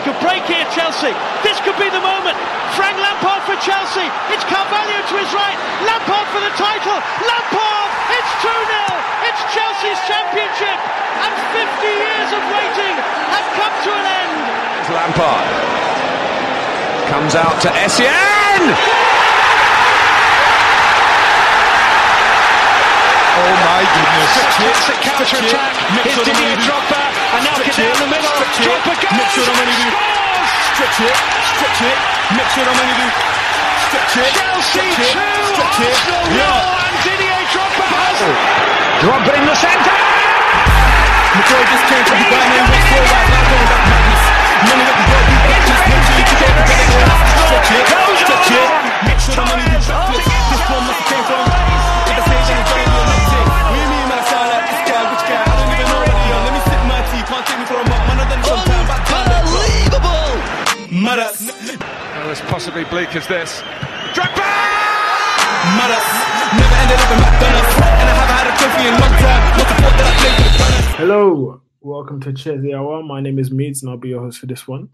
They could break here, Chelsea. This could be the moment. Frank Lampard for Chelsea. It's Carvalho to his right. Lampard for the title. Lampard! It's 2 0. It's Chelsea's championship. And 50 years of waiting have come to an end. Lampard comes out to Essien. Oh my goodness. Classic counter attack. Here's Didier Drogba. And now get down the middle. Drogba goes. Scores! Stretch it, stretch it, mix it, I'm gonna do. Stretch it, Chelsea stretch it, 2, stretch it. Arsenal Yeah. 0, and Didier Drogba has oh. Drogba in the centre. McCoy just came from man, went for a while, now going back madness. Money that brought, we got just mentally together, get it all. Stretch it, stretch it, the money is backwards. This one must have came from. Possibly bleak as this. Drogba! Madas. Never ended up in McDonald's. And I haven't had a trophy in long time. Not the fault that I played for. Hello, welcome to Chessy Hour. My name is Meeds and I'll be your host for this one.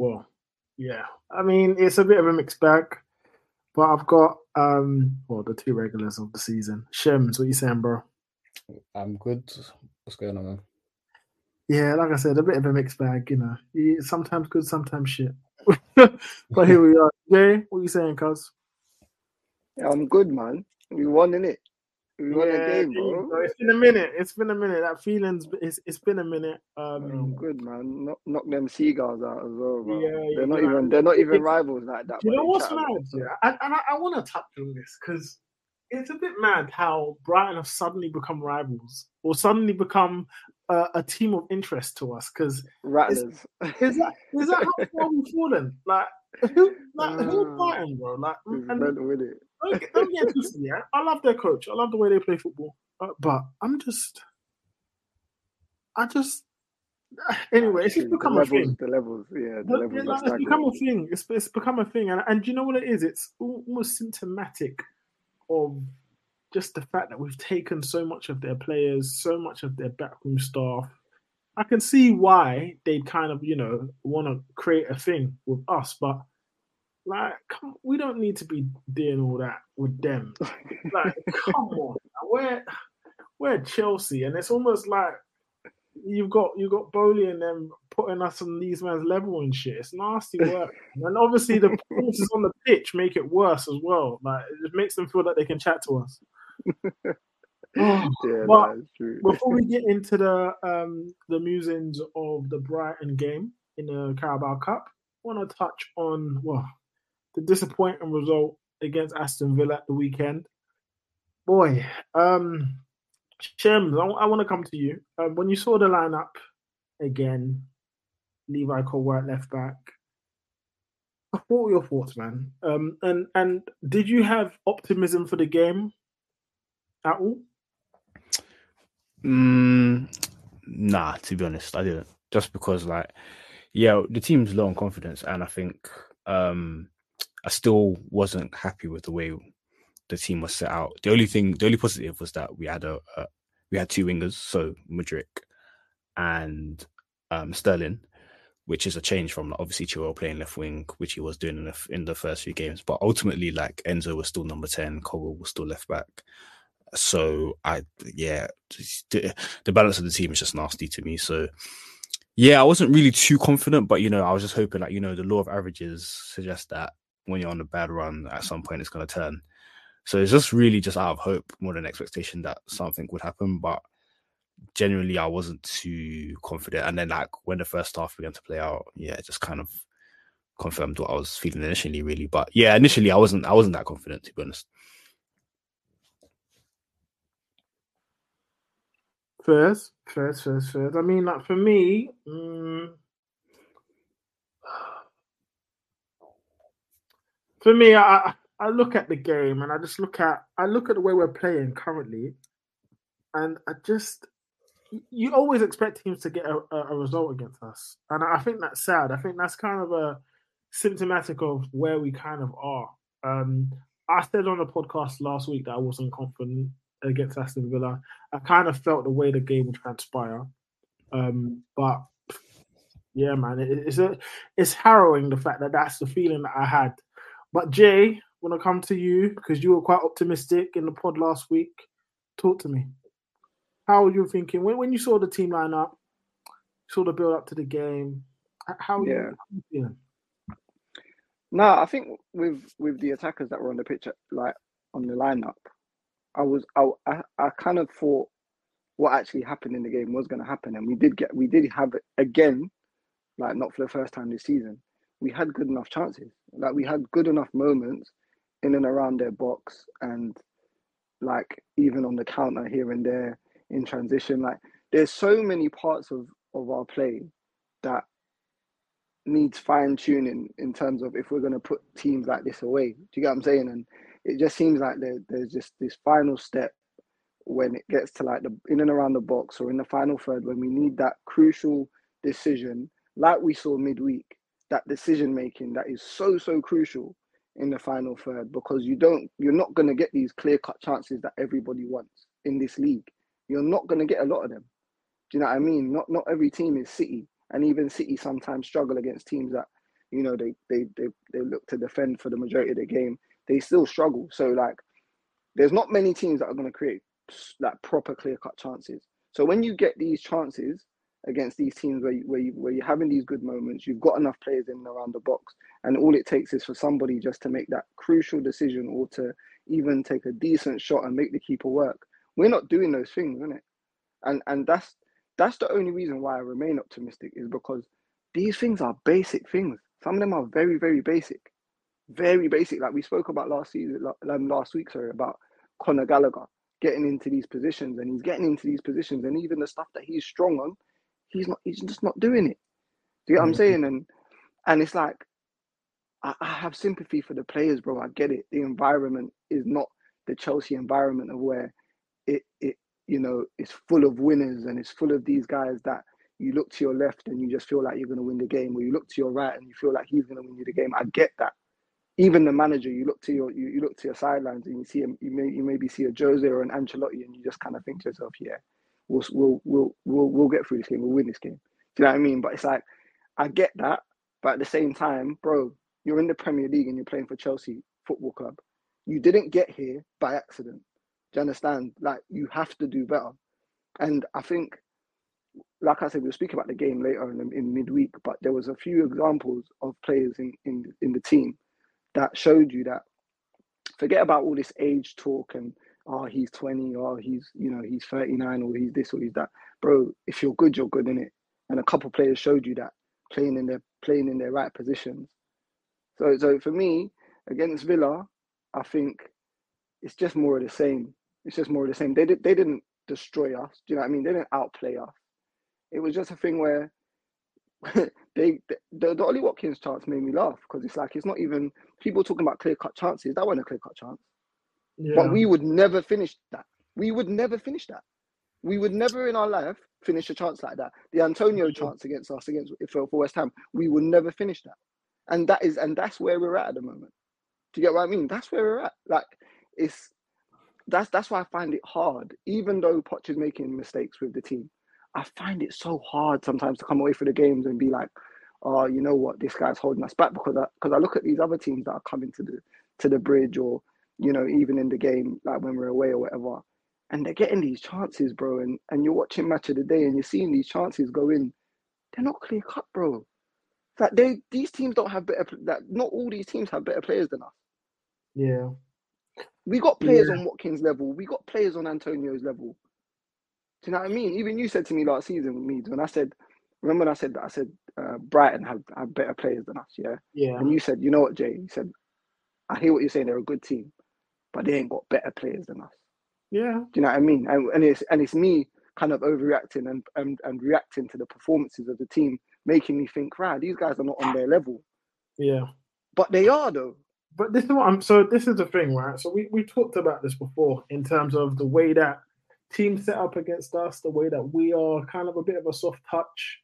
Well, yeah, I mean it's a bit of a mixed bag, but I've got um, well the two regulars of the season. Shems, what you saying, bro? I'm good. What's going on, man? Yeah, like I said, a bit of a mixed bag. You know, sometimes good, sometimes shit. but here we are. Jay, what are you saying, cuz? Yeah, I'm good, man. We won, innit? We won Yeah, a game, bro. It's been a minute. It's been a minute. That feelings. It's, it's been a minute. I'm Um, good, man. Knock, knock them seagulls out as well, bro. Yeah, yeah, they're not yeah. even they're not even It- rivals like that. You know what's mad? Yeah, and, and I, I want to touch on this because it's a bit mad how Brighton have suddenly become rivals or suddenly become uh, a team of interest to us. Because Rattlers. is that is that how far we've fallen? Like who, like Uh, Brighton, bro? Like, and mental, innit? don't get, don't get twisted, yeah. I love their coach. I love the way they play football, uh, but I'm just, I just. Anyway, it's just become a thing. the levels, yeah, the But, levels yeah, like, it's become a thing. It's, it's become a thing, and, and do you know what it is? It's almost symptomatic of just the fact that we've taken so much of their players, so much of their backroom staff. I can see why they'd kind of, you know, want to create a thing with us, but like, come, we don't need to be doing all that with them. Like, come on, we're we're Chelsea, and it's almost like you've got you got Boehly and them putting us on these man's level and shit. It's nasty work, and obviously the performances on the pitch make it worse as well. Like it just makes them feel that they can chat to us. Yeah, it's true. before we get into the um the musings of the Brighton game in the Carabao Cup, I want to touch on well the disappointing result against Aston Villa at the weekend. Boy, um, Shems, I, want to come to you. Um, when you saw the lineup again, Levi Colwill left back. What were your thoughts, man? Um, and and did you have optimism for the game at all? Mm, nah, to be honest, I didn't. just because like yeah, the team's low on confidence, and I think um I still wasn't happy with the way the team was set out. The only thing, the only positive was that we had a, a we had two wingers, so Mudryk and um, Sterling, which is a change from like, obviously Chilwell playing left wing, which he was doing in the in the first few games. But ultimately, like Enzo was still number ten, Cole was still left back. So I, yeah, the, balance of the team is just nasty to me. So yeah, I wasn't really too confident, but you know, I was just hoping like you know the law of averages suggests that when you're on a bad run, at some point it's going to turn. So it's just really just out of hope more than expectation that something would happen. But generally, I wasn't too confident. And then, like when the first half began to play out, yeah, it just kind of confirmed what I was feeling initially, really. But yeah, initially, I wasn't, I wasn't that confident to be honest. First, first, first, first. I mean, like for me, mm, for me, I I look at the game and I just look at I look at the way we're playing currently, and I just you always expect teams to get a, a result against us, and I think that's sad. I think that's kind of a symptomatic of where we kind of are. Um, I said on the podcast last week that I wasn't confident against Aston Villa. I kind of felt the way the game would transpire, um, but yeah, man, it, it's a it's harrowing the fact that that's the feeling that I had. But Jay, want to come to you because you were quite optimistic in the pod last week. Talk to me. How were you thinking when when you saw the team line up, saw the build up to the game? How Yeah. you, how you feeling? No, I think with with the attackers that were on the pitch, like on the lineup, I was I I, I kind of thought what actually happened in the game was going to happen, and we did get we did have again, like not for the first time this season. We had good enough chances, like we had good enough moments in and around their box, and like even on the counter here and there in transition. Like there's so many parts of of our play that needs fine tuning in terms of if we're going to put teams like this away. Do you get what I'm saying? And it just seems like there, there's just this final step when it gets to like the in and around the box or in the final third when we need that crucial decision, like we saw midweek, that decision making that is so so crucial in the final third because you don't you're not going to get these clear cut chances that everybody wants in this league. You're not going to get a lot of them. Do you know what I mean? Not not every team is City, and even City sometimes struggle against teams that you know they they they, they look to defend for the majority of the game. They still struggle. So like, there's not many teams that are going to create like proper clear cut chances. So when you get these chances against these teams where you, where you, where you're having these good moments, you've got enough players in and around the box, and all it takes is for somebody just to make that crucial decision or to even take a decent shot and make the keeper work. We're not doing those things, isn't it? And and that's that's the only reason why I remain optimistic is because these things are basic things. Some of them are very very basic, very basic. Like we spoke about last season, um, last week, sorry, about Conor Gallagher getting into these positions, and he's getting into these positions, and even the stuff that he's strong on, he's not. He's just not doing it. Do you get what I'm saying? And and it's like I, I have sympathy for the players, bro. I get it. The environment is not the Chelsea environment of where it it you know it's full of winners and it's full of these guys that you look to your left and you just feel like you're going to win the game, or you look to your right and you feel like he's going to win you the game. I get that. Even the manager, you look to your you, you look to your sidelines and you see him. You may you maybe see a Jose or an Ancelotti, and you just kind of think to yourself, yeah, we'll we'll we'll we'll, we'll get through this game. We'll win this game. Do you know what I mean? But it's like I get that, but at the same time, bro, you're in the Premier League and you're playing for Chelsea Football Club. You didn't get here by accident. Do you understand? Like you have to do better. And I think, like I said, we'll speak about the game later in, in midweek, but there was a few examples of players in, in in the team that showed you that. Forget about all this age talk and oh he's 20 or he's you know he's 39 or he's this or he's that. Bro if you're good you're good in it and a couple players showed you that playing in their playing in their right positions. So so for me against Villa I think it's just more of the same. It's just more of the same. They did they didn't destroy us. Do you know what I mean? They didn't outplay us. It was just a thing where they the, the Ollie Watkins chance made me laugh because it's like it's not even people talking about clear cut chances. That wasn't a clear cut chance. Yeah. But we would never finish that. We would never finish that. We would never in our life finish a chance like that. The Antonio mm-hmm. chance against us against for, for West Ham, we will never finish that. And that is and that's where we're at at the moment. Do you get what I mean? That's where we're at. Like it's that's that's why I find it hard. Even though Poch is making mistakes with the team, I find it so hard sometimes to come away from the games and be like, oh, you know what, this guy's holding us back because I because I look at these other teams that are coming to the to the bridge or you know even in the game like when we're away or whatever, and they're getting these chances, bro. And and you're watching match of the day and you're seeing these chances go in. They're not clear cut, bro. That they these teams don't have better. That not all these teams have better players than us. Yeah. We got players Yeah. on Watkins level. We got players on Antonio's level. Do you know what I mean? Even you said to me last season, me when I said, remember when I said that I said uh, Brighton have, have better players than us, yeah. Yeah. And you said, you know what, Jay? You said, I hear what you're saying. They're a good team, but they ain't got better players than us. Yeah. Do you know what I mean? And, and it's and it's me kind of overreacting and, and and reacting to the performances of the team, making me think, right, these guys are not on their level, Yeah. but they are though. But this is what I'm so this is the thing, right? So we, we talked about this before in terms of the way that teams set up against us, the way that we are kind of a bit of a soft touch,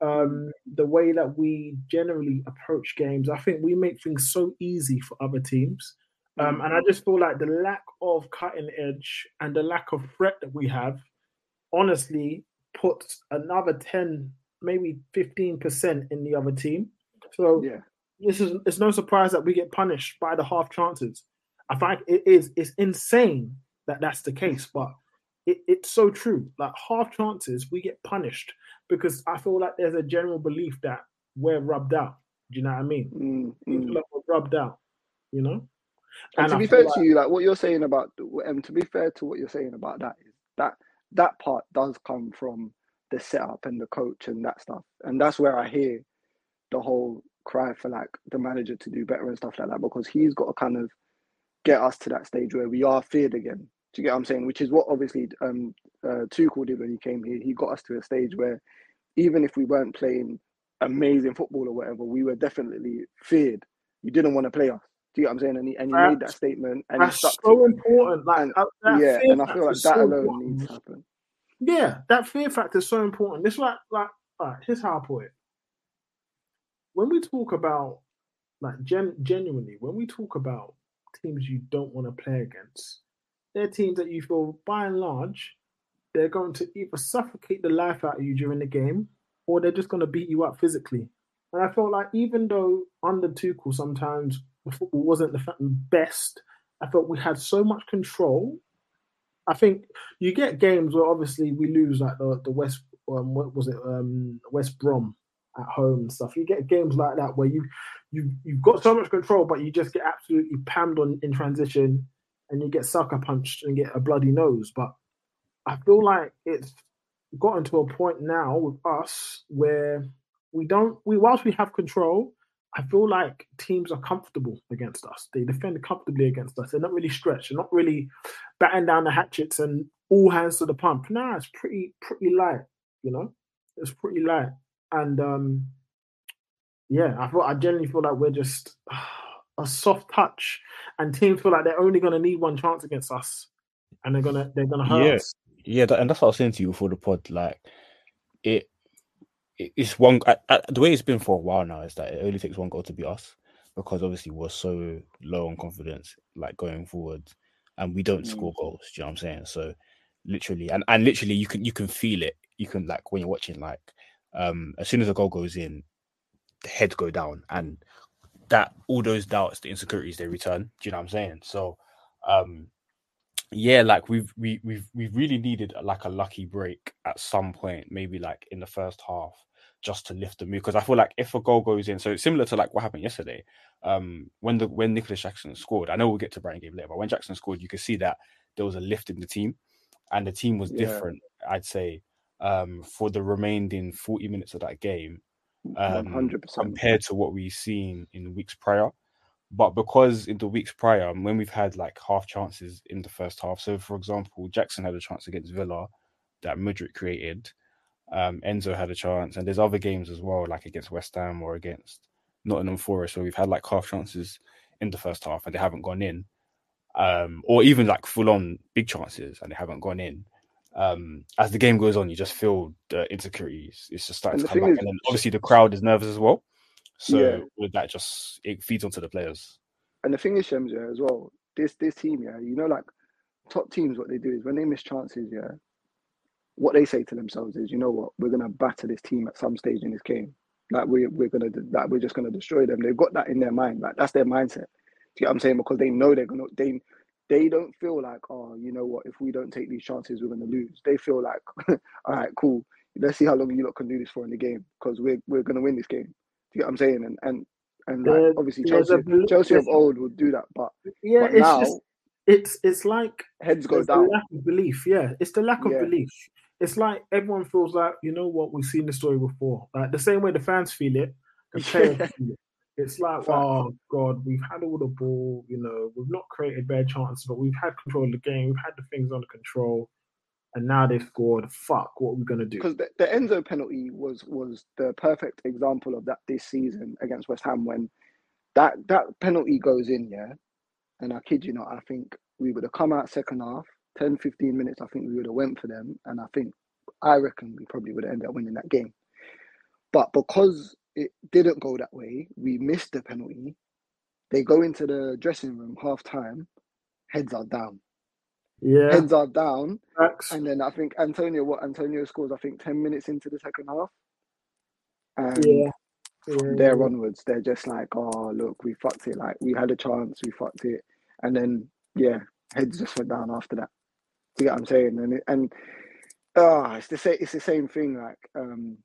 um, the way that we generally approach games. I think we make things so easy for other teams. Um, and I just feel like the lack of cutting edge and the lack of threat that we have, honestly, puts another 10, maybe 15% in the other team. So yeah. this is it's no surprise that we get punished by the half chances. I find it is it's insane that that's the case, but it, it's so true. Like half chances, we get punished because I feel like there's a general belief that we're rubbed out. Do you know what I mean? Mm, like we're rubbed out. You know. And, to I be fair like- to you, like what you're saying about, and to be fair to what you're saying about that is that that part does come from the setup and the coach and that stuff, and that's where I hear the whole cry for like the manager to do better and stuff like that because he's got to kind of get us to that stage where we are feared again. Do you get what I'm saying? Which is what obviously um uh, Tuchel did when he came here. He got us to a stage where even if we weren't playing amazing football or whatever, we were definitely feared. You didn't want to play us. Do you get what I'm saying? And he, and he made that statement and That's so important. Like uh, that yeah, and I feel like that so alone important. needs to happen. Yeah, that fear factor is so important. It's like like all right, here's how I put it. When we talk about like gen- genuinely, when we talk about teams you don't want to play against, they're teams that you feel by and large they're going to either suffocate the life out of you during the game or they're just going to beat you up physically. And I felt like even though under Tuchel sometimes football wasn't the best, I felt we had so much control I think you get games where obviously we lose, like the the West, um, what was it, um, West Brom at home and stuff. You get games like that where you you you've got so much control, but you just get absolutely pammed on in transition, and you get sucker punched and get a bloody nose. But I feel like it's gotten to a point now with us where we don't we whilst we have control, I feel like teams are comfortable against us. They defend comfortably against us. They're not really stretched. They're not really batting down the hatchets and all hands to the pump. Nah, it's pretty pretty light. You know, it's pretty light. And um, yeah, I feel I genuinely feel like we're just a soft touch, and teams feel like they're only going to need one chance against us, and they're gonna they're gonna hurt yeah, us. yeah, that, and that's what I was saying to you before the pod. Like, it, it it's one I, I, the way it's been for a while now is that it only takes one goal to beat us because obviously we're so low on confidence, like going forward, and we don't Mm. score goals. Do you know what I'm saying? So, literally, and and literally, you can you can feel it. You can like when you're watching, like, um, as soon as a goal goes in, the heads go down, and that all those doubts, the insecurities, they return. Do you know what I'm saying? So, um, yeah, like we've we we've we've really needed like a lucky break at some point, maybe like in the first half, just to lift the mood. Because I feel like if a goal goes in, so similar to like what happened yesterday, um, when the when Nicolas Jackson scored. I know we'll get to Brighton game later, but when Jackson scored, you could see that there was a lift in the team, and the team was Yeah. different. I'd say um, for the remaining forty minutes of that game, um, 100%. compared to what we've seen in weeks prior. But because in the weeks prior, when we've had like half chances in the first half, so for example, Jackson had a chance against Villa that Mudryk created, um, Enzo had a chance, and there's other games as well, like against West Ham or against Nottingham Forest, where we've had like half chances in the first half and they haven't gone in, um, or even like full on big chances and they haven't gone in. Um, as the game goes on, you just feel the insecurities. It's just starting And to come back, is- and then obviously the crowd is nervous as well. So Yeah. with that, just it feeds onto the players. And the thing is, Shems, yeah, as well, this this team, yeah, you know, like top teams, what they do is when they miss chances, yeah, what they say to themselves is, you know what, we're gonna batter this team at some stage in this game. Like we we're gonna like we're just gonna destroy them. They've got that in their mind. Like that's their mindset. Do you get what I'm saying? Because they know they're gonna they they don't feel like, oh, you know what, if we don't take these chances, we're gonna lose. They feel like, all right, cool. Let's see how long you lot can do this for in the game because we're we're gonna win this game. Do you get what I'm saying? And and and like There- obviously a Chelsea Chelsea of old would do that, but Yeah, but it's now just it's it's like heads go down. lack of belief. Yeah, it's the lack of Yeah. belief. It's like everyone feels like you know what we've seen the story before. Like the same way the fans feel it, the players feel it. It's like, oh god, we've had all the ball. You know, we've not created bad chances, but we've had control of the game. We've had the things under control, and now they've scored. Fuck, what are we gonna do? because the, the Enzo penalty was was the perfect example of that this season against West Ham when that that penalty goes in, yeah. And I kid you not, I think we would have come out second half, 10, 15 minutes, I think we would have went for them. And I think I reckon we probably would have ended up winning that game. But because it didn't go that way, we missed the penalty. They go into the dressing room half time, heads are down. Yeah, Heads are down. facts. And then I think Antonio, what Antonio scores, I think ten minutes into the second half. And Yeah. from Yeah, there onwards, they're just like, oh look, we fucked it. Like we had a chance, we fucked it, and then yeah, heads just went down after that. Do you get what I'm saying? And it, and ah, it's the same. It's the same thing. Like um,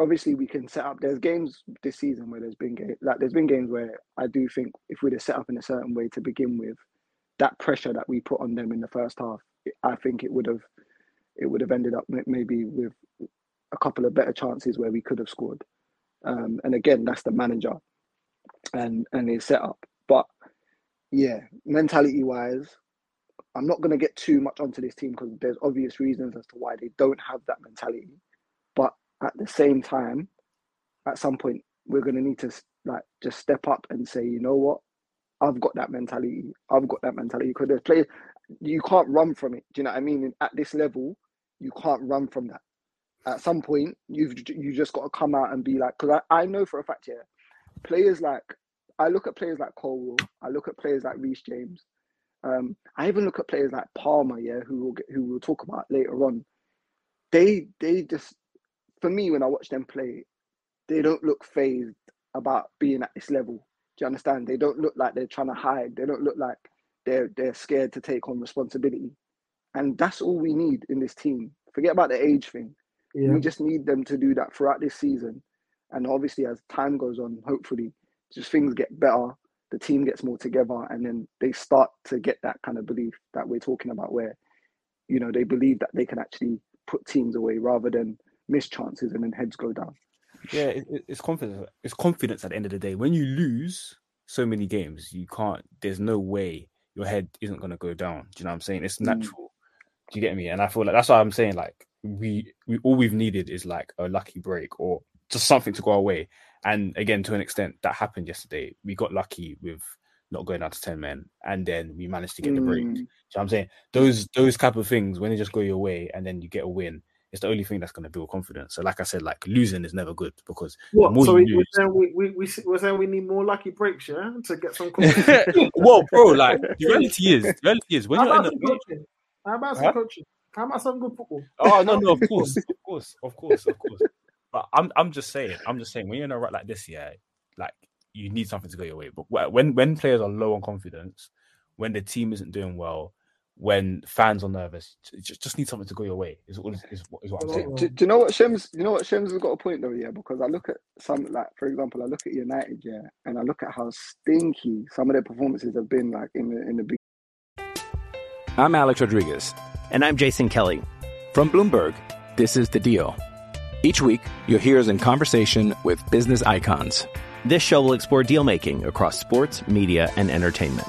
obviously we can set up. There's games this season where there's been game, like there's been games where I do think if we'd have set up in a certain way to begin with, that pressure that we put on them in the first half, I think it would have it would have ended up maybe with a couple of better chances where we could have scored. Um, and again, that's the manager and and his setup. But yeah, mentality wise, I'm not going to get too much onto this team because there's obvious reasons as to why they don't have that mentality. But at the same time, at some point, we're going to need to like just step up and say, you know what, I've got that mentality. I've got that mentality because there's players you can't run from it. Do you know what I mean? At this level, you can't run from that. At some point, you've you just got to come out and be like, because I, I know for a fact, yeah, players like I look at players like Colwill, I look at players like Reece James, um, I even look at players like Palmer, yeah, who will who we'll talk about later on. They they just for me when I watch them play, they don't look phased about being at this level. Do you understand? They don't look like they're trying to hide. They don't look like they're they're scared to take on responsibility. And that's all we need in this team. Forget about the age thing. Yeah. We just need them to do that throughout this season. And obviously as time goes on, hopefully just things get better, the team gets more together and then they start to get that kind of belief that we're talking about where, you know, they believe that they can actually put teams away rather than miss chances and then heads go down. Yeah, it, it- it's confidence. It's confidence at the end of the day. When you lose so many games, you can't. There's no way your head isn't gonna go down. Do you know what I'm saying? It's Mm. natural. Do you get me? And I feel like that's why I'm saying like we we all we've needed is like a lucky break or just something to go away. And again, to an extent, that happened yesterday. We got lucky with not going down to ten men, and then we managed to get the break. Mm. Do you know what I'm saying? Those those type of things when they just go your way and then you get a win. It's the only thing that's going to build confidence. So, like I said, like losing is never good because the more So you lose, saying we, we, we, we're saying we need more lucky breaks, yeah, to get some confidence. Whoa, bro! Like the reality is, the reality is when How you're in about the some coaching? How about some Huh? coaching? How about some good football? oh no, no, of course, of course, of course, of course. But I'm, I'm just saying, I'm just saying, when you're in a rut like this, yeah, like you need something to go your way. But when when players are low on confidence, when the team isn't doing well, when fans are nervous, just, just need something to go your way. Is what is, is, what- is what I'm saying. Do, do you know what Shems? You know what Shems has got a point though, yeah. Because I look at some, like for example, I look at United, yeah, and I look at how stinky some of their performances have been, like in the in the big. I'm Alex Rodriguez. And I'm Jason Kelly. From Bloomberg, this is The Deal. Each week, you'll hear us in conversation with business icons. This show will explore deal making across sports, media, and entertainment.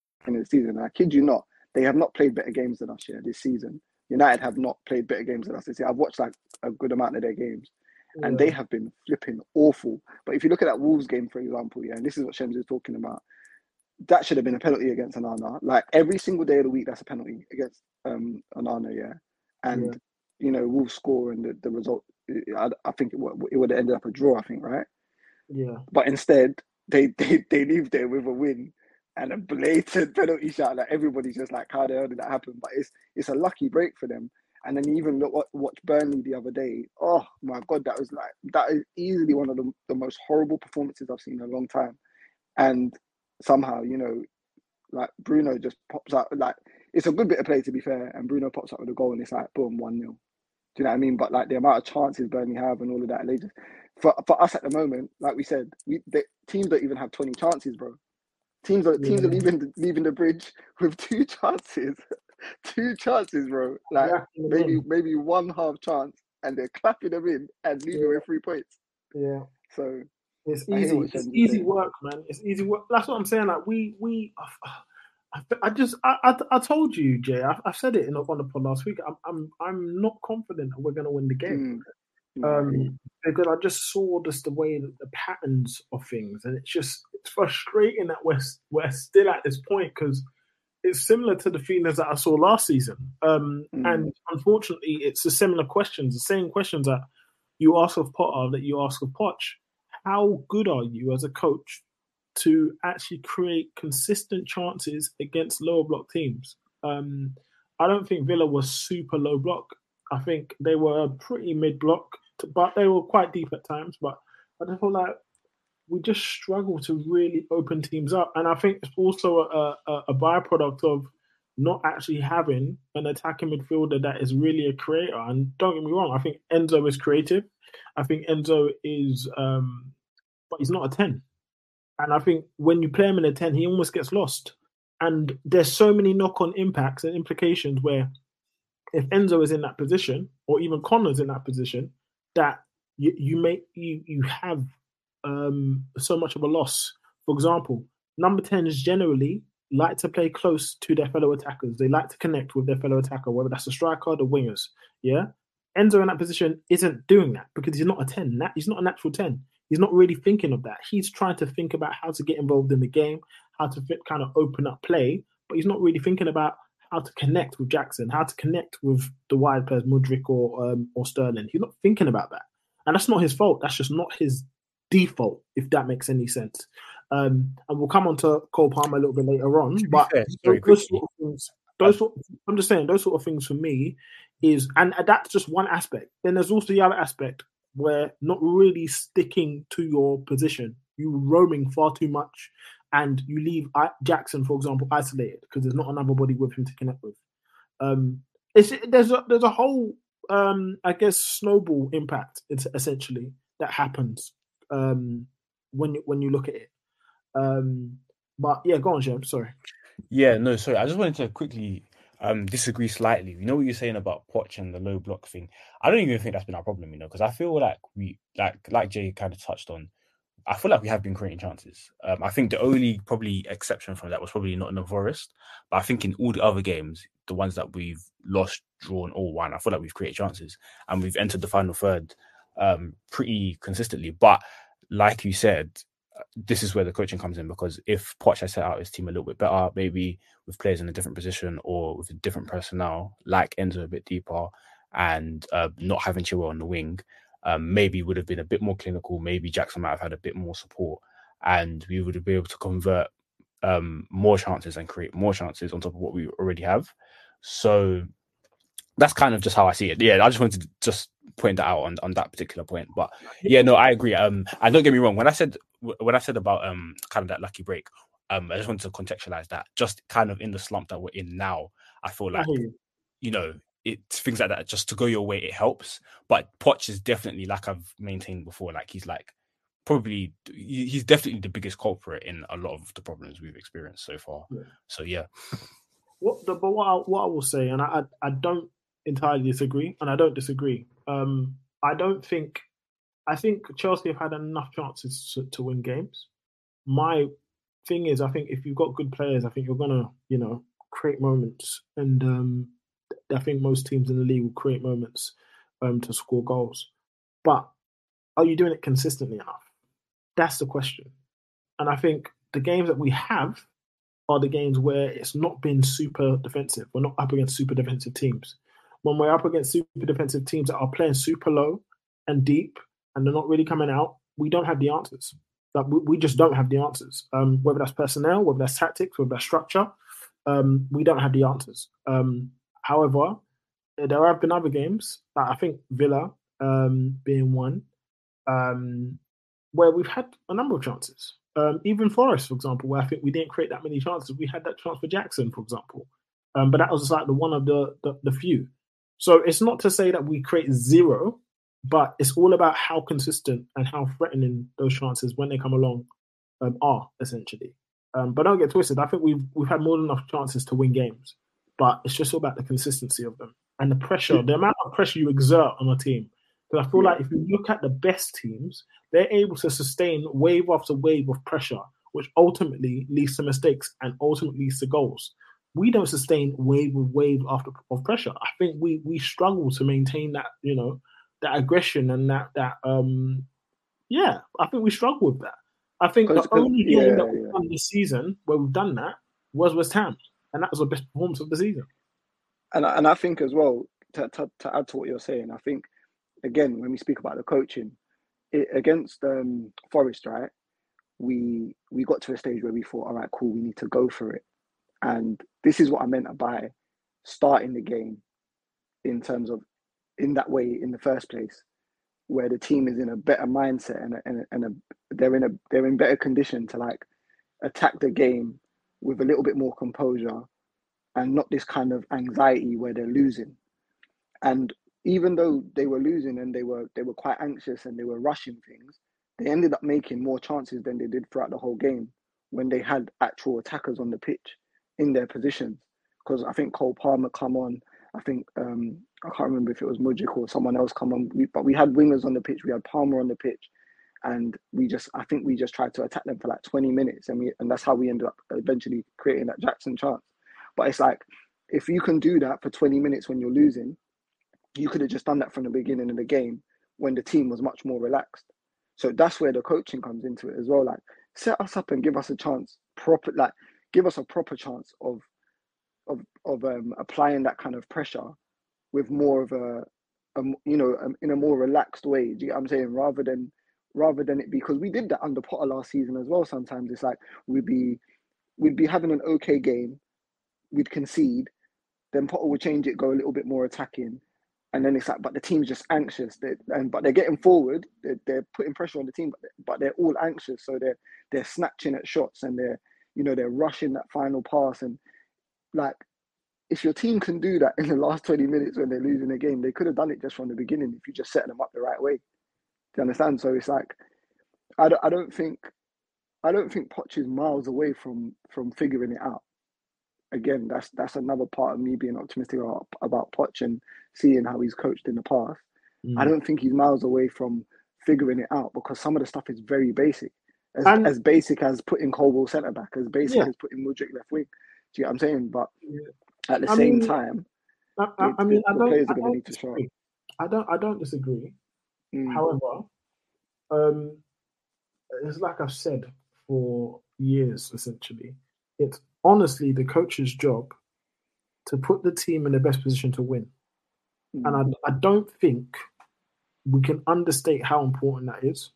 in the season. And I kid you not, they have not played better games than us here this season. United have not played better games than us this year. I've watched like a good amount of their games, yeah. and they have been flipping awful. But if you look at that Wolves game, for example, yeah, and this is what Shems is talking about, that should have been a penalty against Onana. Like every single day of the week, that's a penalty against um Onana, yeah. And yeah. you know, Wolves score and the, the result, I, I think it, it would have ended up a draw. I think, right? Yeah. But instead, they they they leave there with a win and a blatant penalty shot. Like everybody's just like, how the hell did that happen? But it's it's a lucky break for them. And then even look watch Burnley the other day. Oh my god, that was like that is easily one of the, the most horrible performances I've seen in a long time. And somehow, you know, like Bruno just pops out like it's a good bit of play to be fair, and Bruno pops out with a goal and it's like boom, one 0 Do you know what I mean? But like the amount of chances Burnley have and all of that, they just for for us at the moment, like we said, we the teams don't even have twenty chances, bro. Teams are teams yeah. are leaving the, leaving the bridge with two chances, two chances, bro. Like yeah, maybe maybe one half chance, and they're clapping them in and leaving yeah. with three points. Yeah. So it's easy. It's easy work, man. It's easy work. That's what I'm saying. Like we we. I, I just I, I, I told you, Jay. I, I said it in on the pod last week. I'm I'm I'm not confident that we're going to win the game. Mm. Um, because I just saw just the way that the patterns of things, and it's just it's frustrating that we're we're still at this point because it's similar to the feelings that I saw last season. Um, mm. And unfortunately, it's the similar questions, the same questions that you ask of Potter that you ask of Poch. How good are you as a coach to actually create consistent chances against lower block teams? Um, I don't think Villa was super low block. I think they were pretty mid block, but they were quite deep at times. But I just feel like we just struggle to really open teams up. And I think it's also a, a, a byproduct of not actually having an attacking midfielder that is really a creator. And don't get me wrong, I think Enzo is creative. I think Enzo is, um, but he's not a 10. And I think when you play him in a 10, he almost gets lost. And there's so many knock on impacts and implications where if Enzo is in that position, or even Conor's in that position, that you, you make you you have um, so much of a loss. For example, number 10s generally like to play close to their fellow attackers. They like to connect with their fellow attacker, whether that's the striker or the wingers. Yeah. Enzo in that position isn't doing that because he's not a 10. He's not a natural 10. He's not really thinking of that. He's trying to think about how to get involved in the game, how to fit, kind of open up play, but he's not really thinking about how to connect with Jackson, how to connect with the wide players, Mudryk or um, or Sterling. He's not thinking about that, and that's not his fault. That's just not his default, if that makes any sense. Um, and we'll come on to Cole Palmer a little bit later on. But fair, those, sort of things, those sort of, I'm just saying, those sort of things for me is, and that's just one aspect. Then there's also the other aspect where not really sticking to your position. You roaming far too much, and you leave Jackson, for example, isolated because there's not another body with him to connect with. Um, it's there's a there's a whole um, I guess snowball impact. Essentially that happens um, when you, when you look at it. Um, but yeah, go on, Jim. Sorry. Yeah, no, sorry. I just wanted to quickly um, disagree slightly. You know what you're saying about Poch and the low block thing. I don't even think that's been our problem, you know, because I feel like we like like Jay kind of touched on. I feel like we have been creating chances. Um, I think the only probably exception from that was probably not in the Forest, but I think in all the other games, the ones that we've lost, drawn, or won, I feel like we've created chances and we've entered the final third um, pretty consistently. But like you said, this is where the coaching comes in because if Poch has set out his team a little bit better, maybe with players in a different position or with a different personnel, like Enzo a bit deeper and uh, not having Chilwell on the wing, um, maybe would have been a bit more clinical. Maybe Jackson might have had a bit more support, and we would have been able to convert um, more chances and create more chances on top of what we already have. So that's kind of just how I see it. Yeah, I just wanted to just point that out on, on that particular point. But yeah, no, I agree. Um, and don't get me wrong. When I said when I said about um kind of that lucky break, Um, I just wanted to contextualize that. Just kind of in the slump that we're in now, I feel like you. you know it things like that just to go your way it helps. But Poch is definitely like I've maintained before, like he's like probably he's definitely the biggest culprit in a lot of the problems we've experienced so far. Yeah. So yeah, What the, but what I, what I will say, and I I I don't entirely disagree, and I don't disagree. Um, I don't think I think Chelsea have had enough chances to, to win games. My thing is, I think if you've got good players, I think you're gonna you know create moments, and um, I think most teams in the league will create moments um, to score goals. But are you doing it consistently enough? That's the question. And I think the games that we have are the games where it's not been super defensive. We're not up against super defensive teams. When we're up against super defensive teams that are playing super low and deep and they're not really coming out, we don't have the answers. Like we, we just don't have the answers. Um, whether that's personnel, whether that's tactics, whether that's structure, um, we don't have the answers. Um, however, there have been other games. Like I think Villa um, being one, um, where we've had a number of chances. Um, even Forest, for example, where I think we didn't create that many chances. We had that chance for Jackson, for example, um, but that was like the one of the, the the few. So it's not to say that we create zero, but it's all about how consistent and how threatening those chances when they come along um, are essentially. Um, but don't get twisted. I think we've we've had more than enough chances to win games, but it's just all about the consistency of them and the pressure, the amount of pressure you exert on a team. Because I feel like if you look at the best teams, they're able to sustain wave after wave of pressure, which ultimately leads to mistakes and ultimately leads to goals. We don't sustain wave of wave after of pressure. I think we we struggle to maintain that, you know, that aggression and that that um yeah, I think we struggle with that. I think the only game yeah, that we've yeah. done this season where we've done that was West Ham, and that was the best performance of the season. And I- and I think as well to, to to add to what you're saying, I think again when we speak about the coaching, it, against um, Forest, right? We we got to a stage where we thought, all right, cool, we need to go for it, and this is what I meant by starting the game in terms of in that way in the first place, where the team is in a better mindset and a, and a, and a, they're in a they're in better condition to like attack the game with a little bit more composure and not this kind of anxiety where they're losing. And even though they were losing and they were they were quite anxious and they were rushing things, they ended up making more chances than they did throughout the whole game when they had actual attackers on the pitch in their positions. Because I think Cole Palmer come on, I think um, I can't remember if it was Mudryk or someone else come on, we, but we had wingers on the pitch, we had Palmer on the pitch, and we just I think we just tried to attack them for like 20 minutes, and we and that's how we ended up eventually creating that Jackson chance. But it's like if you can do that for 20 minutes when you're losing, you could have just done that from the beginning of the game when the team was much more relaxed. So that's where the coaching comes into it as well. Like set us up and give us a chance, proper like give us a proper chance of of of um, applying that kind of pressure with more of a, a you know um, in a more relaxed way. Do you get what I'm saying? Rather than rather than it because we did that under Potter last season as well. Sometimes it's like we'd be we'd be having an okay game, we'd concede, then Potter would change it, go a little bit more attacking, and then it's like, but the team's just anxious. They, and but they're getting forward. They're, they're putting pressure on the team, but but they're all anxious. So they're they're snatching at shots and they're you know they're rushing that final pass and like if your team can do that in the last 20 minutes when they're losing a game, they could have done it just from the beginning if you just set them up the right way. Do you understand? So it's like I don't, I don't think I don't think Poch is miles away from from figuring it out. Again, that's that's another part of me being optimistic about, about Poch and seeing how he's coached in the past. I Mm. don't think he's miles away from figuring it out because some of the stuff is very basic. As, And- as basic as putting Colwill centre back, as basic Yeah. as putting Mudryk left wing. Do you get what I'm saying? But at the I same mean, time, I, I, the- I mean, the- I don't. players I are gonna don't need to show I don't. I don't disagree. Mm. However, um, it's like I've said for years. Essentially, it's honestly the coach's job to put the team in the best position to win, and Mm. I, I don't think we can understate how important that is.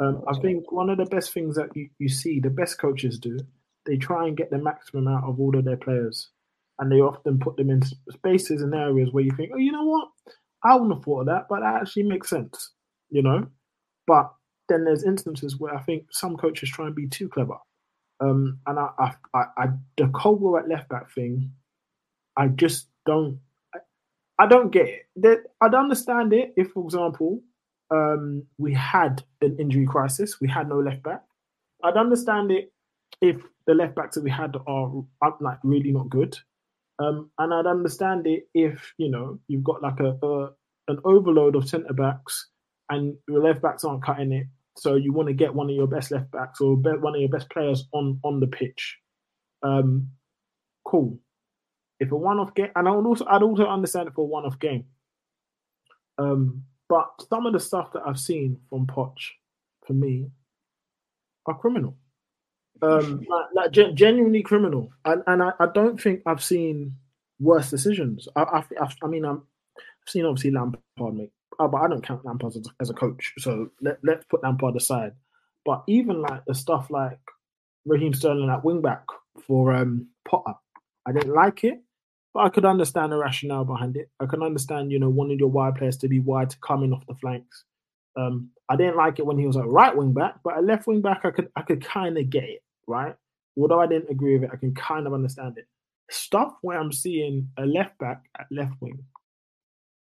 Um, I think one of the best things that you, you see the best coaches do, they try and get the maximum out of all of their players. And they often put them in spaces and areas where you think, oh, you know what? I wouldn't have thought of that, but that actually makes sense, you know? But then there's instances where I think some coaches try and be too clever. Um, and I, I, I, I the Colwill at left back thing, I just don't, I, I don't get it. That I'd understand it if, for example, um, we had an injury crisis, we had no left back. I'd understand it if the left backs that we had are, are like really not good. Um, and I'd understand it if you know you've got like a, a an overload of centre backs and your left backs aren't cutting it. So you want to get one of your best left backs or one of your best players on on the pitch. Um, cool. If a one-off game, and I would also I'd also understand it for a one-off game. Um, but some of the stuff that I've seen from Poch, for me, are criminal. Um, like, like gen- genuinely criminal, and and I, I, don't think I've seen worse decisions. I I, I, I mean I'm, I've seen obviously Lampard make, oh, but I don't count Lampard as, as a coach. So let let's put Lampard aside. But even like the stuff like Raheem Sterling at wing back for um, Potter, I didn't like it, but I could understand the rationale behind it. I can understand, you know, wanting your wide players to be wide to come in off the flanks. Um, I didn't like it when he was a right wing back, but a left wing back, I could I could kind of get it right? Although I didn't agree with it, I can kind of understand it. Stuff where I'm seeing a left back at left wing,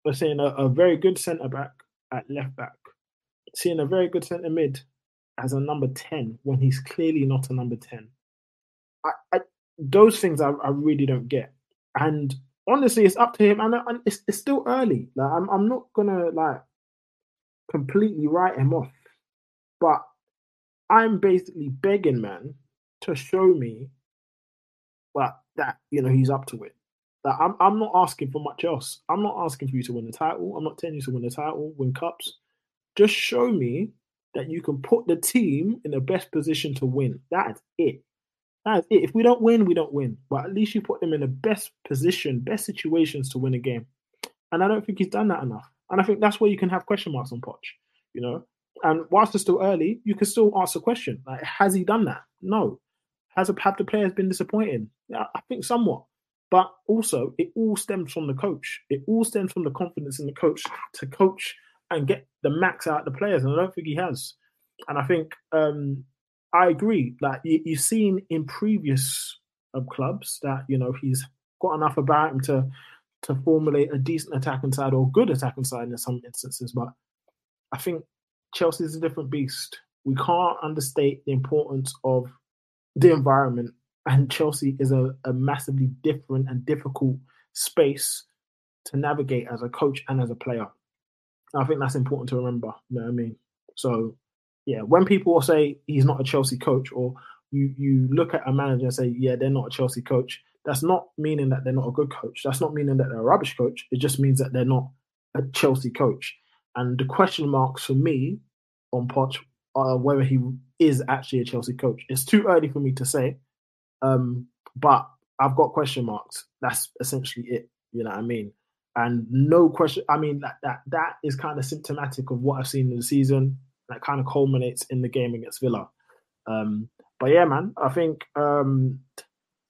we're seeing a, a very good centre back at left back, seeing a very good centre mid as a number 10 when he's clearly not a number 10. I, I those things I, I, really don't get. And honestly, it's up to him. And, and it's, it's still early. Like I'm, I'm not gonna like completely write him off, but I'm basically begging man to show me that that you know he's up to it. That I'm I'm not asking for much else. I'm not asking for you to win the title. I'm not telling you to win the title, win cups. Just show me that you can put the team in the best position to win. That's it. That's it. If we don't win, we don't win. But at least you put them in the best position, best situations to win a game. And I don't think he's done that enough. And I think that's where you can have question marks on Poch. You know, and whilst it's still early, you can still ask a question like, has he done that? No. Has have the players been disappointing? I think somewhat. But also, it all stems from the coach. It all stems from the confidence in the coach to coach and get the max out of the players. And I don't think he has. And I think um, I agree. Like you, you've seen in previous uh, clubs that you know he's got enough about him to to formulate a decent attacking side or good attacking side in some instances. But I think Chelsea is a different beast. We can't understate the importance of the environment, and Chelsea is a, a massively different and difficult space to navigate as a coach and as a player. I think that's important to remember. You know what I mean? So, yeah, when people say he's not a Chelsea coach, or you you look at a manager and say, yeah, they're not a Chelsea coach, that's not meaning that they're not a good coach. That's not meaning that they're a rubbish coach. It just means that they're not a Chelsea coach. And the question marks for me on Poch are whether he is actually a Chelsea coach. It's too early for me to say, um, but I've got question marks. That's essentially it. You know what I mean? And no question. I mean that that that is kind of symptomatic of what I've seen in the season. That kind of culminates in the game against Villa. Um, but yeah, man, I think um,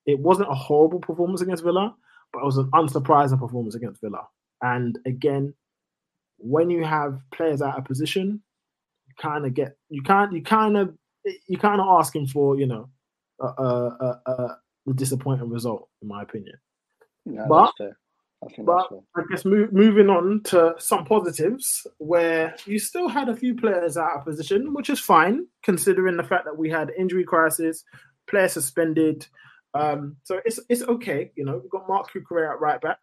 it wasn't a horrible performance against Villa, but it was an unsurprising performance against Villa. And again, when you have players out of position, kind of get you can't you kind of you kind of asking for you know a, a, a, a disappointing result in my opinion. No, but I but I guess move, moving on to some positives where you still had a few players out of position, which is fine considering the fact that we had injury crisis, players suspended. Um, so it's it's okay, you know. We've got Mark Cucurella at right back,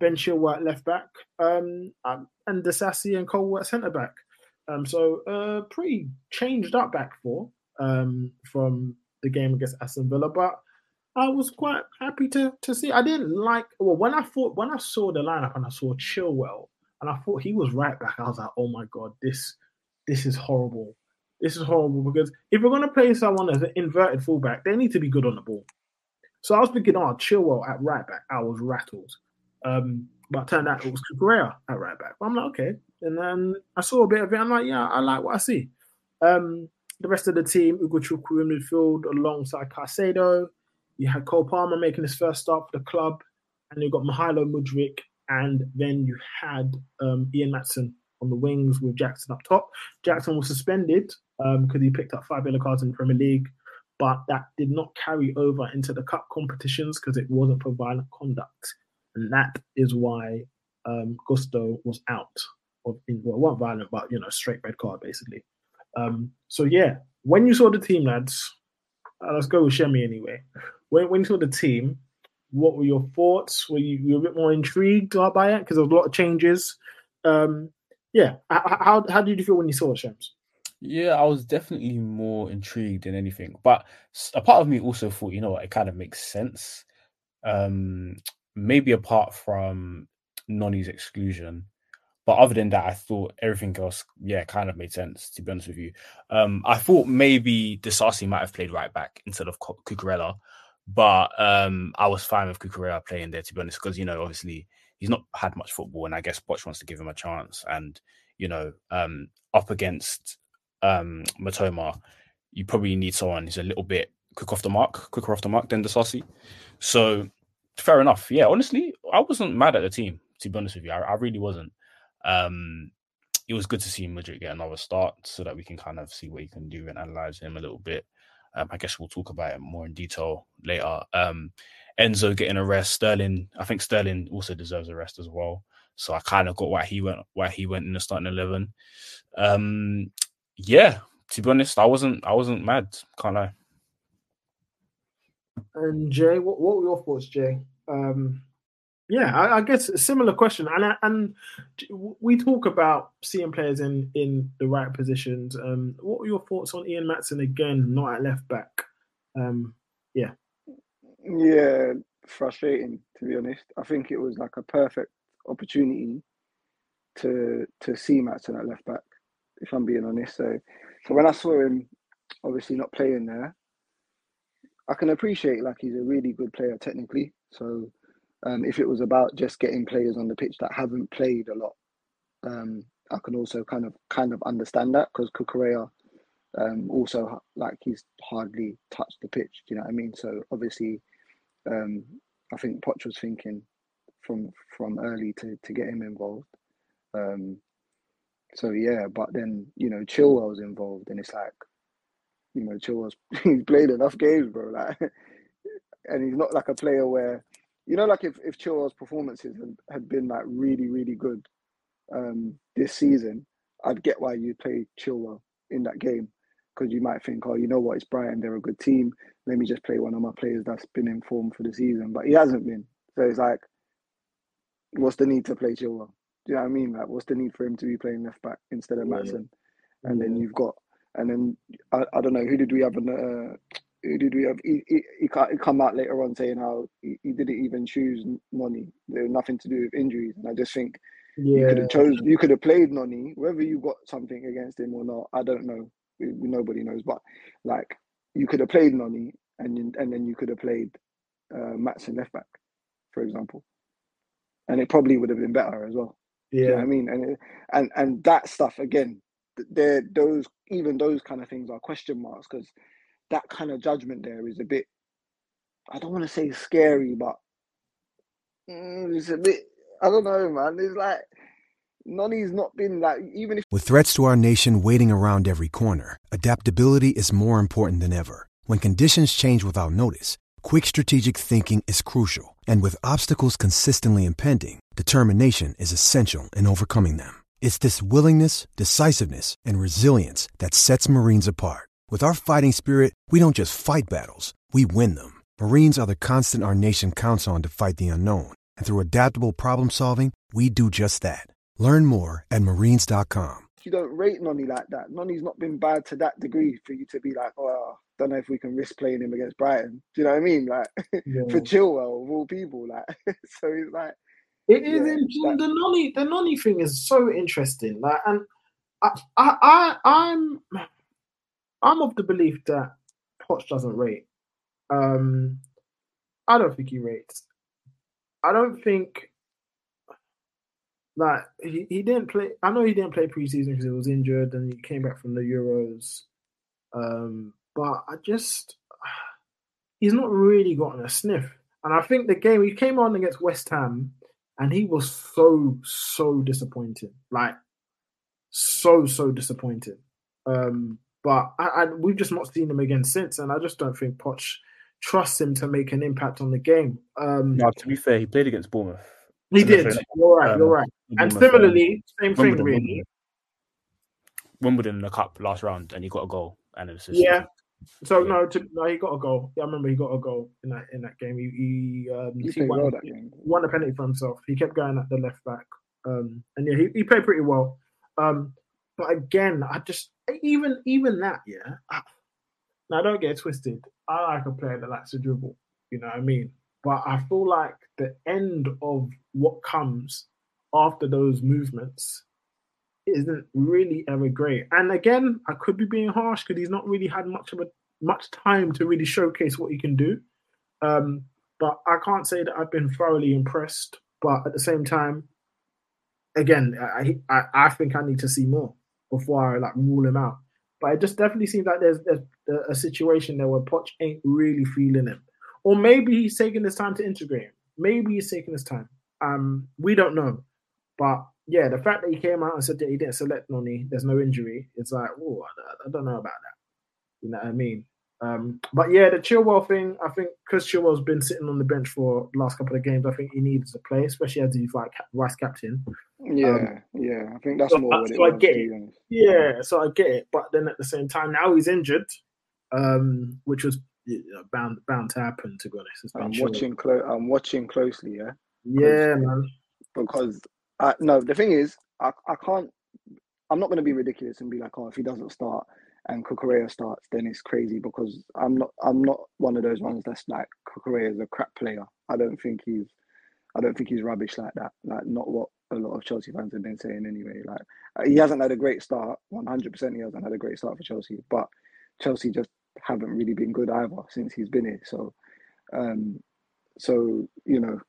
Ben Chilwell at left back, um, and Disasi and Cole at centre back. Um, so uh, pretty changed up back four um, from the game against Aston Villa, but I was quite happy to to see. I didn't like well when I thought when I saw the lineup and I saw Chilwell and I thought he was right back. I was like, oh my god, this this is horrible. This is horrible because if we're gonna play someone as an inverted fullback, they need to be good on the ball. So I was thinking, oh, Chilwell at right back. I was rattled. Um, but turned out it was Cucurella at right back. But I'm like, okay. And then I saw a bit of it. I'm like, yeah, I like what I see. Um, the rest of the team, Ugochukwu in midfield alongside Caicedo. You had Cole Palmer making his first start for the club. And you got Mykhailo Mudryk. And then you had um, Ian Maatsen on the wings with Jackson up top. Jackson was suspended because um, he picked up five yellow cards in the Premier League. but that did not carry over into the cup competitions because it wasn't for violent conduct, and that is why um, Gusto was out of well, wasn't violent, but you know, straight red card basically. Um, so yeah, when you saw the team, lads, uh, let's go with Shemi anyway. When when you saw the team, what were your thoughts? Were you, you a bit more intrigued by it because there was a lot of changes? Um, yeah, how how did you feel when you saw it, Shems? Yeah, I was definitely more intrigued than anything. But a part of me also thought, you know it kind of makes sense. Um, maybe apart from Noni's exclusion. But other than that, I thought everything else, yeah, kind of made sense, to be honest with you. Um, I thought maybe Disasi might have played right back instead of Cucurella. But um, I was fine with Cucurella playing there, to be honest, because, you know, obviously he's not had much football. And I guess Poch wants to give him a chance. And, you know, um, up against um, Mitoma, you probably need someone who's a little bit quick off the mark, quicker off the mark than Saucy. So fair enough. Yeah, honestly, I wasn't mad at the team. To be honest with you, I, I really wasn't. Um, it was good to see Mudryk get another start so that we can kind of see what he can do and analyze him a little bit. Um, I guess we'll talk about it more in detail later. Um, Enzo getting a rest, Sterling. I think Sterling also deserves a rest as well. So I kind of got why he went why he went in the starting eleven. Um, yeah, to be honest, I wasn't I wasn't mad. Can't lie. And Jay, what, what were your thoughts, Jay? Um, yeah, I, I, guess a similar question, and and we talk about seeing players in in the right positions. Um, what were your thoughts on Ian Maatsen again, not at left back? Um, yeah, yeah, frustrating to be honest. I think it was like a perfect opportunity to to see Maatsen at left back if I'm being honest. So, so when I saw him, obviously not playing there, I can appreciate like he's a really good player technically. So, um, if it was about just getting players on the pitch that haven't played a lot, um, I can also kind of kind of understand that because Cucurella um, also like he's hardly touched the pitch. Do you know what I mean? So obviously, um, I think Poch was thinking from from early to to get him involved. Um, so yeah, but then you know Chilwell's involved, and it's like, you know, Chilwell's he's played enough games, bro. Like, and he's not like a player where, you know, like if if Chilwell's performances had, had been like really really good, um, this season, I'd get why you play Chilwell in that game, because you might think, oh, you know what, it's Brighton, they're a good team. Let me just play one of my players that's been in form for the season, but he hasn't been. So it's like, what's the need to play Chilwell? Do you know what I mean? Like, what's the need for him to be playing left back instead of? Yeah. And yeah. then you've got, and then I, I don't know who did we have in the, uh, who did we have? He, he, he, come out later on saying how he, he didn't even choose Noni. There was nothing to do with injuries, and I just think yeah. you could have chose, you could have played Noni. Whether you got something against him or not, I don't know. We, nobody knows, but like you could have played Noni, and and then you could have played uh, Maatsen left back, for example, and it probably would have been better as well. Yeah, you know I mean, and and and that stuff again, there those even those kind of things are question marks because that kind of judgment there is a bit. I don't want to say scary, but mm, it's a bit. I don't know, man. It's like Noni's not been like even if with threats to our nation waiting around every corner, adaptability is more important than ever. When conditions change without notice, quick strategic thinking is crucial, and with obstacles consistently impending Determination is essential in overcoming them. It's this willingness, decisiveness, and resilience that sets Marines apart. With our fighting spirit, we don't just fight battles, we win them. Marines are the constant our nation counts on to fight the unknown. And through adaptable problem solving, we do just that. Learn more at marines.com. You don't rate Noni like that. Noni's not been bad to that degree for you to be like, oh, don't know if we can risk playing him against Brighton. Do you know what I mean? Like, yeah. for Chilwell, of all people, like, so it's like, it is yeah, the Noni the Noni thing is so interesting. Like, and I, I, I, I'm, I'm of the belief that Poch doesn't rate. Um, I don't think he rates. I don't think that he, he didn't play. I know he didn't play preseason because he was injured and he came back from the Euros. Um, but I just he's not really gotten a sniff. And I think the game he came on against West Ham and he was so so disappointed, like so so disappointed. Um, But I, I, we've just not seen him again since, and I just don't think Poch trusts him to make an impact on the game. Um, no, to be fair, he played against Bournemouth. He did. You're right. Um, you're right. And similarly, same thing, Wimbledon, really. Wimbledon in the cup last round, and he got a goal and an assist. Yeah. So yeah. no, to, no, he got a goal. Yeah, I remember he got a goal in that in that game. He he, um, he, he won, well that game. won a penalty for himself. He kept going at the left back, um, and yeah, he, he played pretty well. Um, but again, I just even even that, yeah. I, now don't get twisted. I like a player that likes to dribble. You know what I mean? But I feel like the end of what comes after those movements isn't really ever great. And again, I could be being harsh because he's not really had much of a much time to really showcase what he can do. Um, but I can't say that I've been thoroughly impressed. But at the same time, again, I, I, I think I need to see more before I like rule him out. But it just definitely seems like there's, there's a situation there where Poch ain't really feeling him, or maybe he's taking his time to integrate him. Maybe he's taking his time. Um, we don't know, but yeah, the fact that he came out and said that he didn't select Noni, there's no injury. It's like, oh, I, I, don't know about that. You know what I mean? Um, but yeah, the Chilwell thing, I think because Chilwell's been sitting on the bench for the last couple of games, I think he needs to play, especially as he's like vice captain. Yeah, um, yeah, I think that's so, more. So I get it. Yeah, so I get it, but then at the same time, now he's injured, um, which was you know, bound bound to happen. To be honest, I'm watching. Clo- I'm watching closely. Yeah. Yeah, man. Because I, no, the thing is, I, I can't. I'm not going to be ridiculous and be like, oh, if he doesn't start, and Cucurella starts, then it's crazy because I'm not I'm not one of those ones that's like Cucurella is a crap player. I don't think he's I don't think he's rubbish like that. Like not what a lot of Chelsea fans have been saying anyway. Like uh, he hasn't had a great start. One hundred percent, he hasn't had a great start for Chelsea. But Chelsea just haven't really been good either since he's been here. So, um, so you know,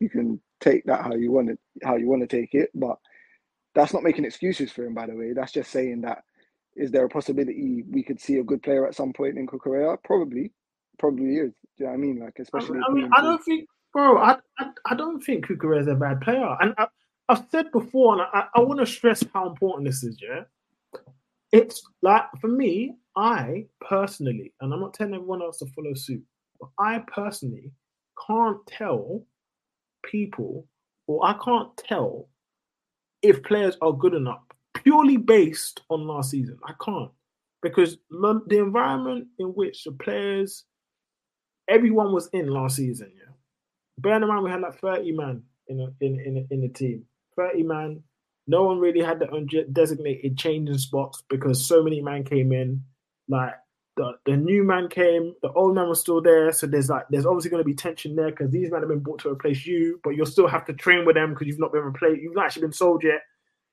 you can take that how you want it, how you want to take it. But that's not making excuses for him. By the way, that's just saying that is there a possibility we could see a good player at some point in Cucurella? Probably, probably is. Do you know what I mean? Like, especially. I mean, I don't think, bro. I, I, I don't think Cucurella is a bad player, and I, have said before, and I, I want to stress how important this is. Yeah, it's like for me, I personally, and I'm not telling everyone else to follow suit, but I personally can't tell people, or I can't tell if players are good enough purely based on last season. I can't because the environment in which the players, everyone was in last season. Yeah, bear in mind we had like thirty man in a, in in in the team. Thirty man. No one really had own designated changing spots because so many man came in. Like the, the new man came, the old man was still there. So there's like there's obviously going to be tension there because these men have been brought to replace you, but you'll still have to train with them because you've not been replaced. You've not actually been sold yet.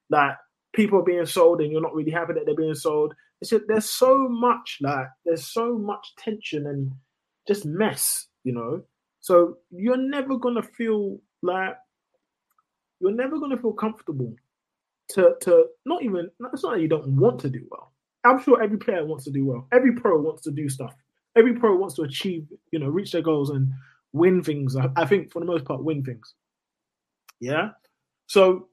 Like people are being sold and you're not really happy that they're being sold. It's just, there's so much like there's so much tension and just mess, you know. So you're never gonna feel like you're never gonna feel comfortable to to not even it's not that you don't want to do well. I'm sure every player wants to do well. Every pro wants to do stuff. Every pro wants to achieve, you know, reach their goals and win things. I, I think for the most part, win things. Yeah. So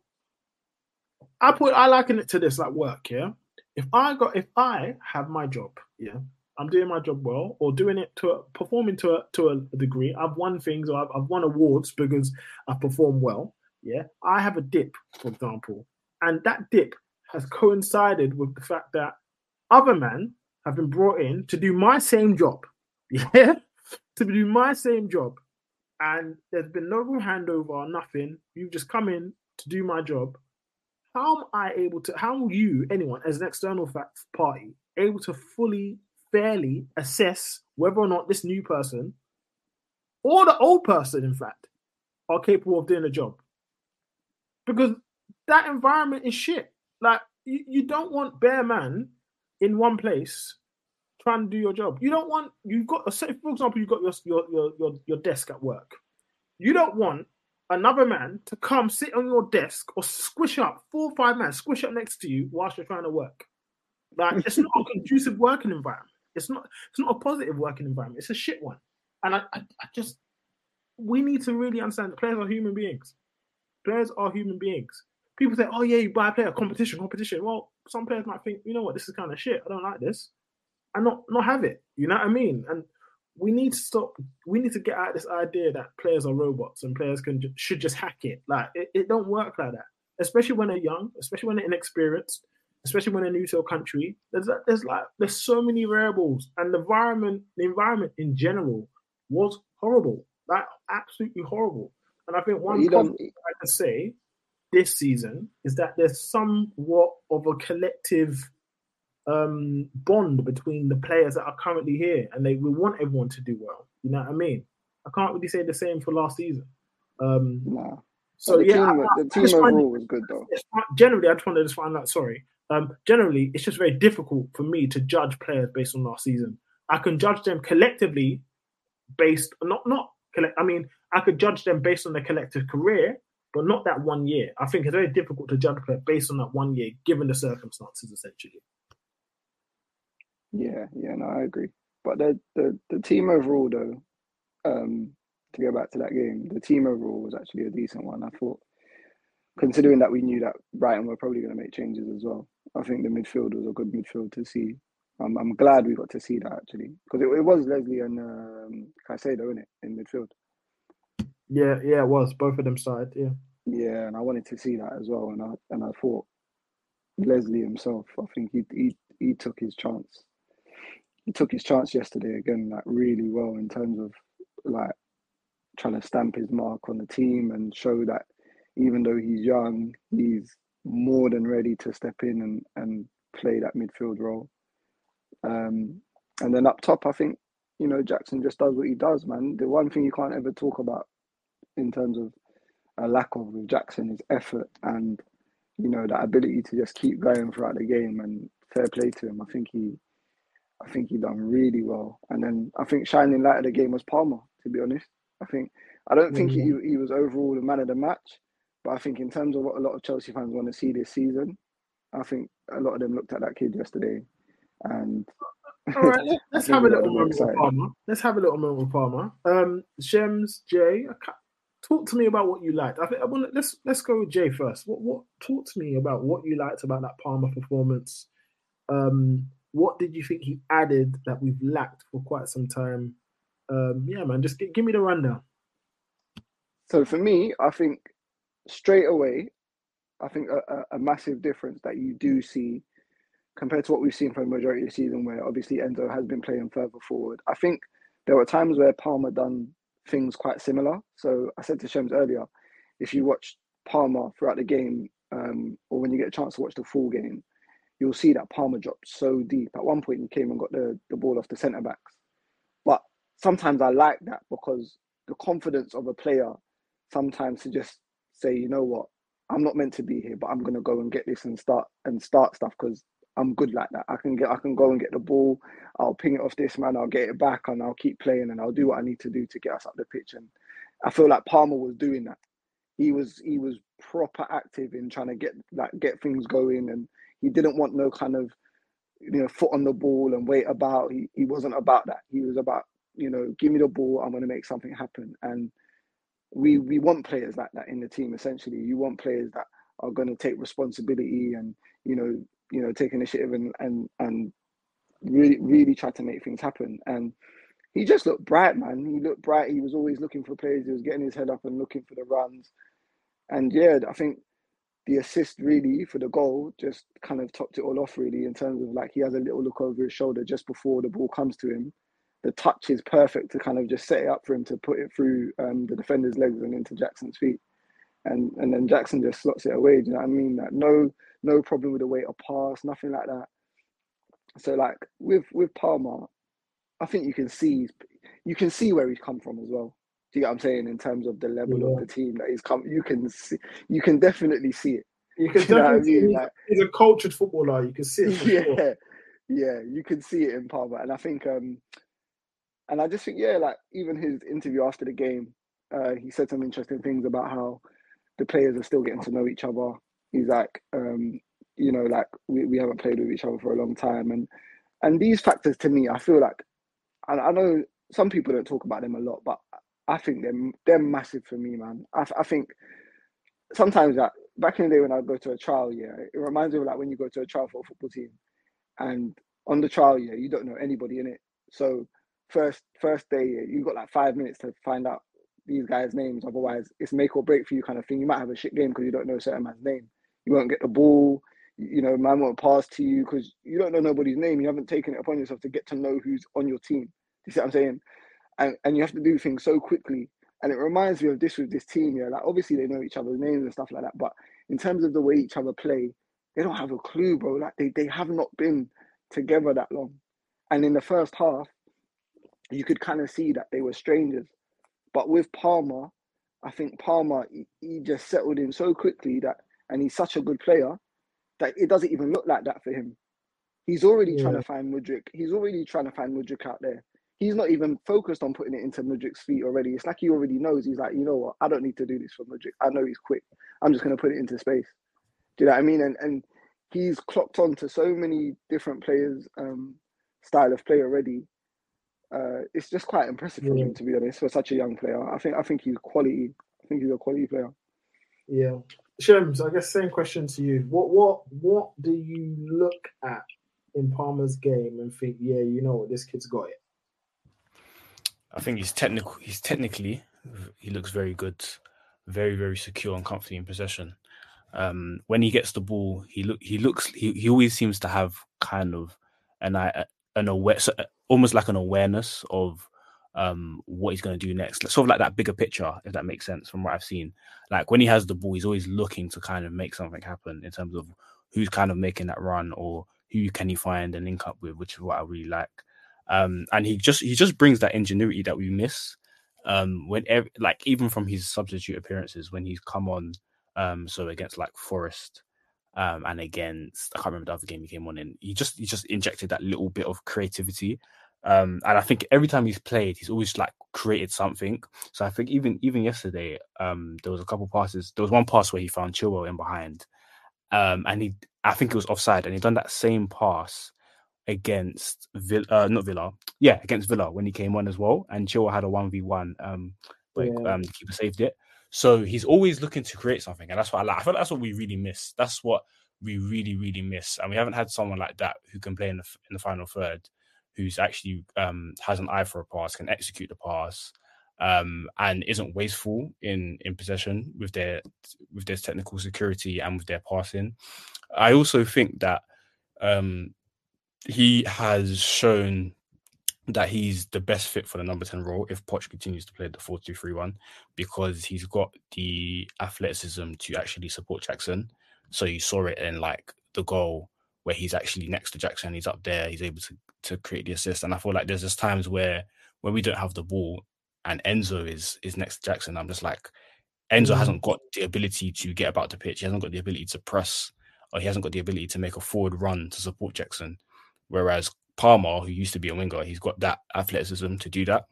I put I liken it to this like work, yeah. If I got if I have my job, yeah, I'm doing my job well or doing it to a, performing to a to a degree. I've won things or I've, I've won awards because I perform well. Yeah, I have a dip, for example, and that dip has coincided with the fact that other men have been brought in to do my same job. Yeah, to do my same job, and there's been no handover or nothing. You've just come in to do my job, how am I able to, how are you, anyone, as an external fact party, able to fully, fairly assess whether or not this new person or the old person, in fact, are capable of doing the job? Because that environment is shit. Like, you, you don't want bare man in one place trying to do your job. You don't want, you've got, a say, for example, you've got your, your, your, your desk at work. You don't want another man to come sit on your desk or squish up four or five men, squish up next to you whilst you're trying to work. Like it's not a conducive working environment. It's not. It's not a positive working environment. It's a shit one. And I, I, I just, we need to really understand that players are human beings. Players are human beings. People say, "Oh yeah, you buy a player competition, competition." Well, some players might think, you know what, this is kind of shit. I don't like this, and not not have it. You know what I mean? And we need to stop. We need to get out this idea that players are robots and players can should just hack it. Like it, it don't work like that. Especially when they're young, especially when they're inexperienced, especially when they're new to a country. There's there's like there's so many variables, and the environment, the environment in general, was horrible. Like absolutely horrible. And I think one positive I can say this season is that there's somewhat of a collective um, bond between the players that are currently here, and they we want everyone to do well. You know what I mean? I can't really say the same for last season. Um, nah. So the yeah, team, I, the team overall was good though. Generally, I just wanted to just find out. Sorry. Um, generally, it's just very difficult for me to judge players based on last season. I can judge them collectively based not not collect. I mean, I could judge them based on their collective career, but not that one year. I think it's very difficult to judge a player based on that one year, given the circumstances, essentially. Yeah, yeah, no, I agree. But the the, the team overall, though, um, to go back to that game, the team overall was actually a decent one. I thought, considering that we knew that Brighton were probably going to make changes as well. I think the midfield was a good midfield to see. I'm I'm glad we got to see that actually because it, it was Lesley and um, Caicedo in it in midfield. Yeah, yeah, it was both of them started. Yeah, yeah, and I wanted to see that as well, and I and I thought Lesley himself, I think he he he took his chance he took his chance yesterday again, like really well in terms of like trying to stamp his mark on the team and show that even though he's young, he's more than ready to step in and, and play that midfield role. Um, and then up top, I think, you know, Jackson just does what he does, man. The one thing you can't ever talk about in terms of a lack of with Jackson is effort and, you know, that ability to just keep going throughout the game and fair play to him. I think he I think he done really well. And then I think shining light of the game was Palmer. To be honest, I think I don't think Mm-hmm. he he was overall the man of the match, but I think in terms of what a lot of Chelsea fans want to see this season, I think a lot of them looked at that kid yesterday, and All right, let- let's have a little they got them moment with. Palmer. Let's have a little moment with Palmer. Um, Shems, Jay, talk to me about what you liked. I think I want let's let's go with Jay first. What what talk to me about what you liked about that Palmer performance? Um, what did you think he added that we've lacked for quite some time? Um, yeah, man, just gi- give me the rundown. So for me, I think straight away, I think a, a, a massive difference that you do see compared to what we've seen for the majority of the season, where obviously Enzo has been playing further forward. I think there were times where Palmer done things quite similar. So I said to Shems earlier, if you watch Palmer throughout the game, um, or when you get a chance to watch the full game, you'll see that Palmer dropped so deep. At one point, he came and got the, the ball off the centre backs. But sometimes I like that because the confidence of a player sometimes to just say, you know what, I'm not meant to be here, but I'm gonna go and get this and start and start stuff because I'm good like that. I can get I can go and get the ball, I'll ping it off this man, I'll get it back and I'll keep playing and I'll do what I need to do to get us up the pitch. And I feel like Palmer was doing that. He was he was proper active in trying to get like get things going and he didn't want no kind of you know foot on the ball and wait about. He he wasn't about that. He was about, you know, give me the ball, I'm gonna make something happen. And we we want players like that in the team essentially. You want players that are gonna take responsibility and, you know, you know, take initiative and and and really really try to make things happen. And he just looked bright, man. He looked bright. He was always looking for players. He was getting his head up and looking for the runs. And yeah, I think the assist really for the goal just kind of topped it all off really in terms of like he has a little look over his shoulder just before the ball comes to him. The touch is perfect to kind of just set it up for him to put it through um, the defender's legs and into Jackson's feet. And and then Jackson just slots it away. Do you know what I mean? Like no no problem with the weight of pass, nothing like that. So like with with Palmer, I think you can see you can see where he's come from as well. Do you get what I'm saying in terms of the level Yeah. of the team that he's come? You can see, you can definitely see it. You can know what I definitely mean? he's, Like, he's a cultured footballer. You can see it yeah, sure. yeah, you can see it in Palmer, and I think, um, and I just think, yeah, like even his interview after the game, uh, he said some interesting things about how the players are still getting to know each other. He's like, um, you know, like we, we haven't played with each other for a long time, and and these factors to me, I feel like, and I know some people don't talk about them a lot, but I think they're they're massive for me, man. I, I think sometimes that back in the day when I go to a trial, yeah, it reminds me of like when you go to a trial for a football team, and on the trial, yeah, you don't know anybody in it. So first first day, you got like five minutes to find out these guys' names. Otherwise, it's make or break for you kind of thing. You might have a shit game because you don't know a certain man's name. You won't get the ball. You know, man won't pass to you because you don't know nobody's name. You haven't taken it upon yourself to get to know who's on your team. You see what I'm saying? And and you have to do things so quickly. And it reminds me of this with this team. Yeah, like obviously they know each other's names and stuff like that. But in terms of the way each other play, they don't have a clue, bro. Like they they have not been together that long. And in the first half, you could kind of see that they were strangers. But with Palmer, I think Palmer he, he just settled in so quickly that, and he's such a good player that it doesn't even look like that for him. He's already yeah. trying to find Mudryk. He's already trying to find Mudryk out there. He's not even focused on putting it into Mudryk's feet already. It's like he already knows. He's like, you know what? I don't need to do this for Mudryk. I know he's quick. I'm just going to put it into space. Do you know what I mean? And and he's clocked on to so many different players' um, style of play already. Uh, it's just quite impressive for yeah. him, to be honest, for such a young player. I think I think he's quality. I think he's a quality player. Yeah, Shems. I guess same question to you. What what what do you look at in Palmer's game and think, yeah, you know what, this kid's got it? I think he's technical. He's technically he looks very good, very very secure and comfortable in possession. Um, when he gets the ball, he look he looks he, he always seems to have kind of an i an aware almost like an awareness of um what he's going to do next sort of like that bigger picture if that makes sense from what i've seen like when he has the ball he's always looking to kind of make something happen in terms of who's kind of making that run or who can he find and link up with which is what i really like um and he just he just brings that ingenuity that we miss um when like even from his substitute appearances when he's come on um so against like forest um, and against I can't remember the other game he came on in. He just he just injected that little bit of creativity, um, and I think every time he's played, he's always like created something. So I think even even yesterday, um, there was a couple passes. There was one pass where he found Chilwell in behind, um, and he I think it was offside, and he done that same pass against Villa, uh, not Villa, yeah, against Villa when he came on as well, and Chilwell had a one v one, um, but yeah. um, the keeper saved it. So he's always looking to create something, and that's what I like. I feel like that's what we really miss. That's what we really, really miss, and we haven't had someone like that who can play in the in the final third, who's actually um, has an eye for a pass, can execute the pass, um, and isn't wasteful in in possession with their with their technical security and with their passing. I also think that um, he has shown that he's the best fit for the number 10 role if Poch continues to play the 4 2 3 1 because he's got the athleticism to actually support Jackson. So you saw it in like the goal where he's actually next to Jackson, he's up there, he's able to, to create the assist. And I feel like there's just times where when we don't have the ball and Enzo is is next to Jackson, I'm just like Enzo mm-hmm. hasn't got the ability to get about the pitch, he hasn't got the ability to press, or he hasn't got the ability to make a forward run to support Jackson. Whereas Palmer, who used to be a winger, he's got that athleticism to do that.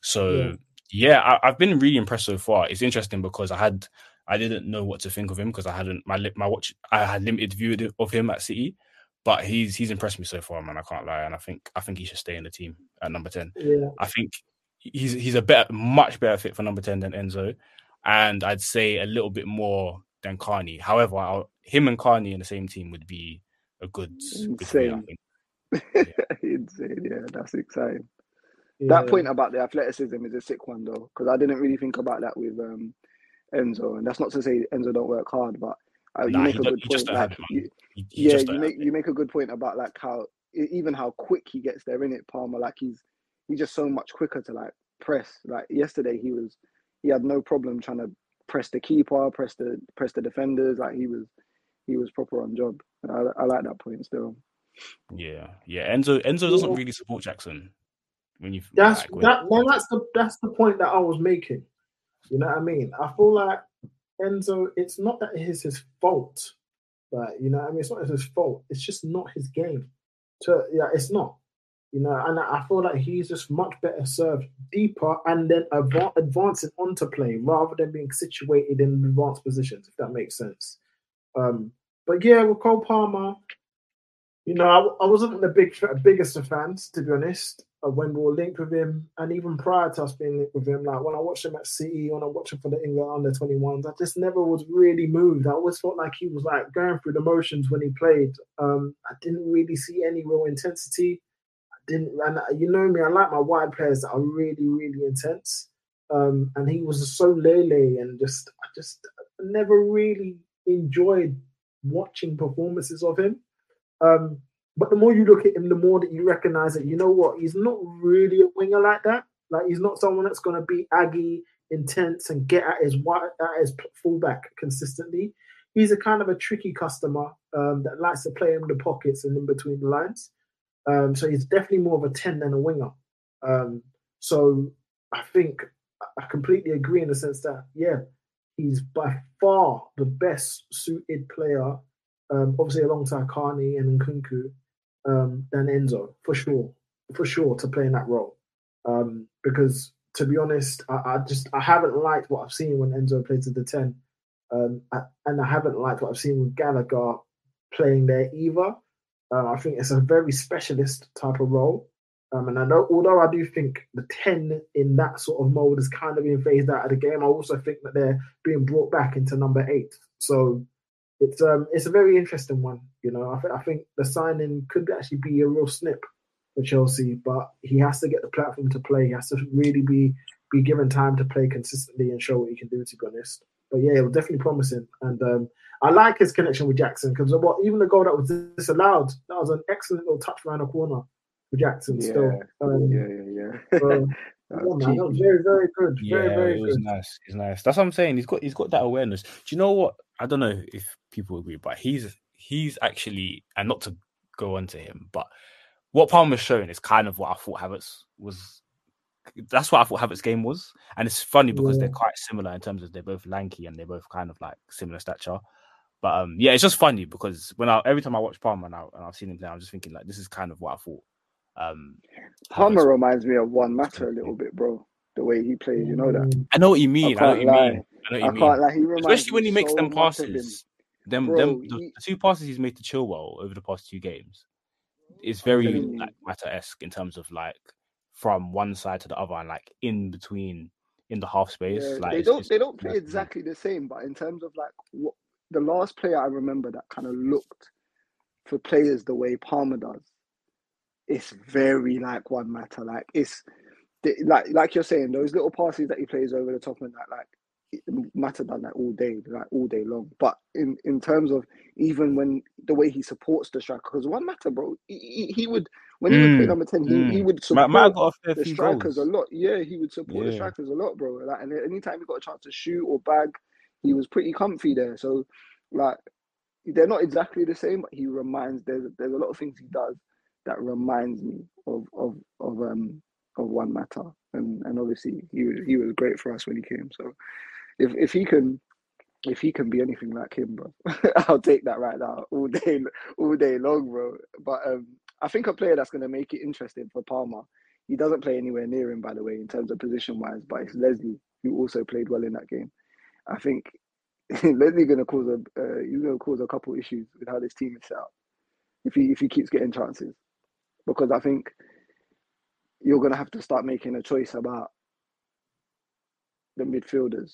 So yeah, yeah I, have been really impressed so far. It's interesting because I had I didn't know what to think of him because I hadn't my my watch I had limited view of him at City, but he's he's impressed me so far, man. I can't lie, and I think I think he should stay in the team at number ten. Yeah. I think he's he's a better, much better fit for number ten than Enzo, and I'd say a little bit more than Carney. However, I'll, him and Carney in the same team would be a good, good fit, Insane, yeah, that's exciting. Yeah. That point about the athleticism is a sick one though, because I didn't really think about that with um, Enzo, and that's not to say Enzo don't work hard, but uh, nah, you make a good point. Like, you, he, he yeah, you make you make a good point about like how even how quick he gets there in it, Palmer. Like he's he's just so much quicker to like press. Like yesterday, he was he had no problem trying to press the keeper, press the press the defenders. Like he was he was proper on job. I, I like that point still. Yeah, yeah. Enzo Enzo doesn't really support Jackson. When you that's like, when, that well, that's the that's the point that I was making. You know what I mean? I feel like Enzo. It's not that it is his fault, but you know what I mean. It's not his fault. It's just not his game. To yeah, it's not. You know, and I feel like he's just much better served deeper and then adv- advancing onto play rather than being situated in advanced positions, if that makes sense. Um, but yeah, with Cole Palmer, you know, I, I wasn't the big biggest of fans to be honest. when we were linked with him, and even prior to us being linked with him, like when I watched him at City, when I watched him for the England under 21s, I just never was really moved. I always felt like he was like going through the motions when he played. Um, I didn't really see any real intensity. I didn't, and uh, you know me, I like my wide players that are really, really intense. Um, and he was so lele and just, I just never really enjoyed watching performances of him. Um, but the more you look at him, the more that you recognize that you know what he's not really a winger like that. Like he's not someone that's going to be aggy, intense, and get at his at his fullback consistently. He's a kind of a tricky customer um, that likes to play in the pockets and in between the lines. Um, so he's definitely more of a ten than a winger. Um, so I think I completely agree in the sense that yeah, he's by far the best suited player, um, obviously alongside Carney and Nkunku, um, than Enzo for sure, for sure to play in that role. Um, because to be honest, I, I, just I haven't liked what I've seen when Enzo played to the ten, um, I, and I haven't liked what I've seen with Gallagher playing there either. Uh, I think it's a very specialist type of role. Um, and I know, although I do think the 10 in that sort of mode is kind of being phased out of the game, I also think that they're being brought back into number eight. So it's um it's a very interesting one. You know, I, th- I think the signing could actually be a real snip for Chelsea, but he has to get the platform to play. He has to really be be given time to play consistently and show what he can do. To be honest, but yeah, it was definitely promising, and um, I like his connection with Jackson because what even the goal that was disallowed, that was an excellent little touch around the corner for Jackson. Yeah, still, um, yeah, yeah, yeah. So, yeah, man, that was very, very good. Very, yeah, very it was good. nice. He's nice. That's what I'm saying. He's got he's got that awareness. Do you know what? I don't know if people agree, but he's he's actually and not to go on to him, but what Palmer's showing is kind of what I thought Havertz was. That's what I thought Havertz's game was, and it's funny because they're quite similar in terms of they're both lanky and they're both kind of like similar stature. But um, yeah, it's just funny because when I every time I watch Palmer and, I, and I've seen him play, I'm just thinking like this is kind of what I thought. Um, Palmer reminds me of Juan Mata a little bit, bro. The way he plays, you know that. I know what you mean. I, know what can't you lie. mean. I know what I mean. can't lie. He Especially when he makes so them much of him. passes. Them, Bro, them, the, he- two passes he's made to Chilwell over the past two games is very like Mata esque in terms of like from one side to the other and like in between in the half space. Yeah, like they don't it's- they don't play exactly the same, but in terms of like what the last player I remember that kind of looked for players the way Palmer does, it's very like Juan Mata. Like it's like like you're saying, those little passes that he plays over the top and that like Mata done that all day, like all day long. But in in terms of even when the way he supports the striker, because Juan Mata, bro, he, he, would when he would play Mm, number ten, he, he mm. would support have got the strikers goals. a lot. Yeah, he would support the strikers a lot, bro. Like, and anytime he got a chance to shoot or bag, he was pretty comfy there. So, like, they're not exactly the same, but he reminds. There's there's a lot of things he does that reminds me of of of um of Juan Mata, and and obviously he was he was great for us when he came. So, if if he can. If he can be anything like him, bro, I'll take that right now all day, all day long, bro. But um, I think a player that's going to make it interesting for Palmer he doesn't play anywhere near him, by the way, in terms of position wise, but it's Lesley who also played well in that game. I think Lesley going to cause a uh, going to cause a couple issues with how this team is set up if he if he keeps getting chances, because I think you're going to have to start making a choice about the midfielders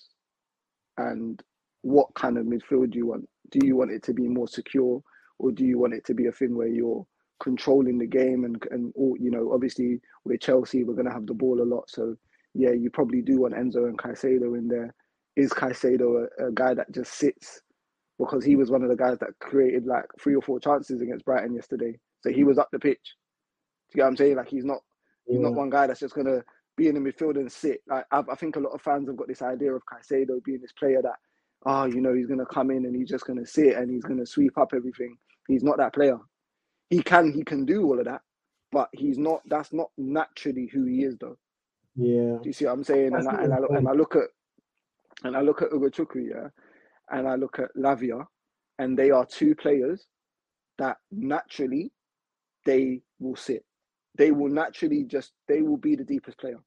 and what kind of midfield you want. Do you want it to be more secure, or do you want it to be a thing where you're controlling the game and and all you know obviously with Chelsea we're going to have the ball a lot. So yeah you probably do want Enzo and Caicedo in there. Is Caicedo a, a guy that just sits? Because he was one of the guys that created like three or four chances against Brighton yesterday. So he was up the pitch you get what I'm saying like he's not he's not one guy that's just going to be in the midfield and sit like I, I think a lot of fans have got this idea of Caicedo being this player that oh you know he's going to come in and he's just going to sit and he's going to sweep up everything he's not that player he can he can do all of that, but he's not. That's not naturally who he is, though. Yeah. Do you see what I'm saying? That's And I, and I look and. I look at and I look at Ugochukwu, yeah, and I look at Lavia, and they are two players that naturally they will sit. They will naturally mm. just they will be the deepest player.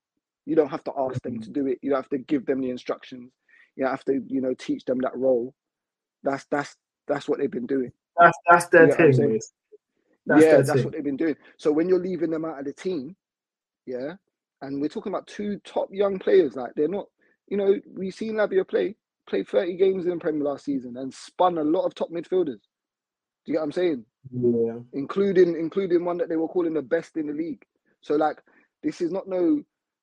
You don't have to ask them to mm-hmm. do it. You don't have to give them the instructions. You don't have to you know teach them that role. That's that's that's what they've been doing. That's that's their what I'm thing. That's yeah, their that's thing. what they've been doing. So when you're leaving them out of the team, yeah, and we're talking about two top young players. Like they're not, you know, we've seen Lavia play, play 30 games in the Premier last season and spun a lot of top midfielders. Do you get what I'm saying? Yeah. Including including one that they were calling the best in the league. So like this is not no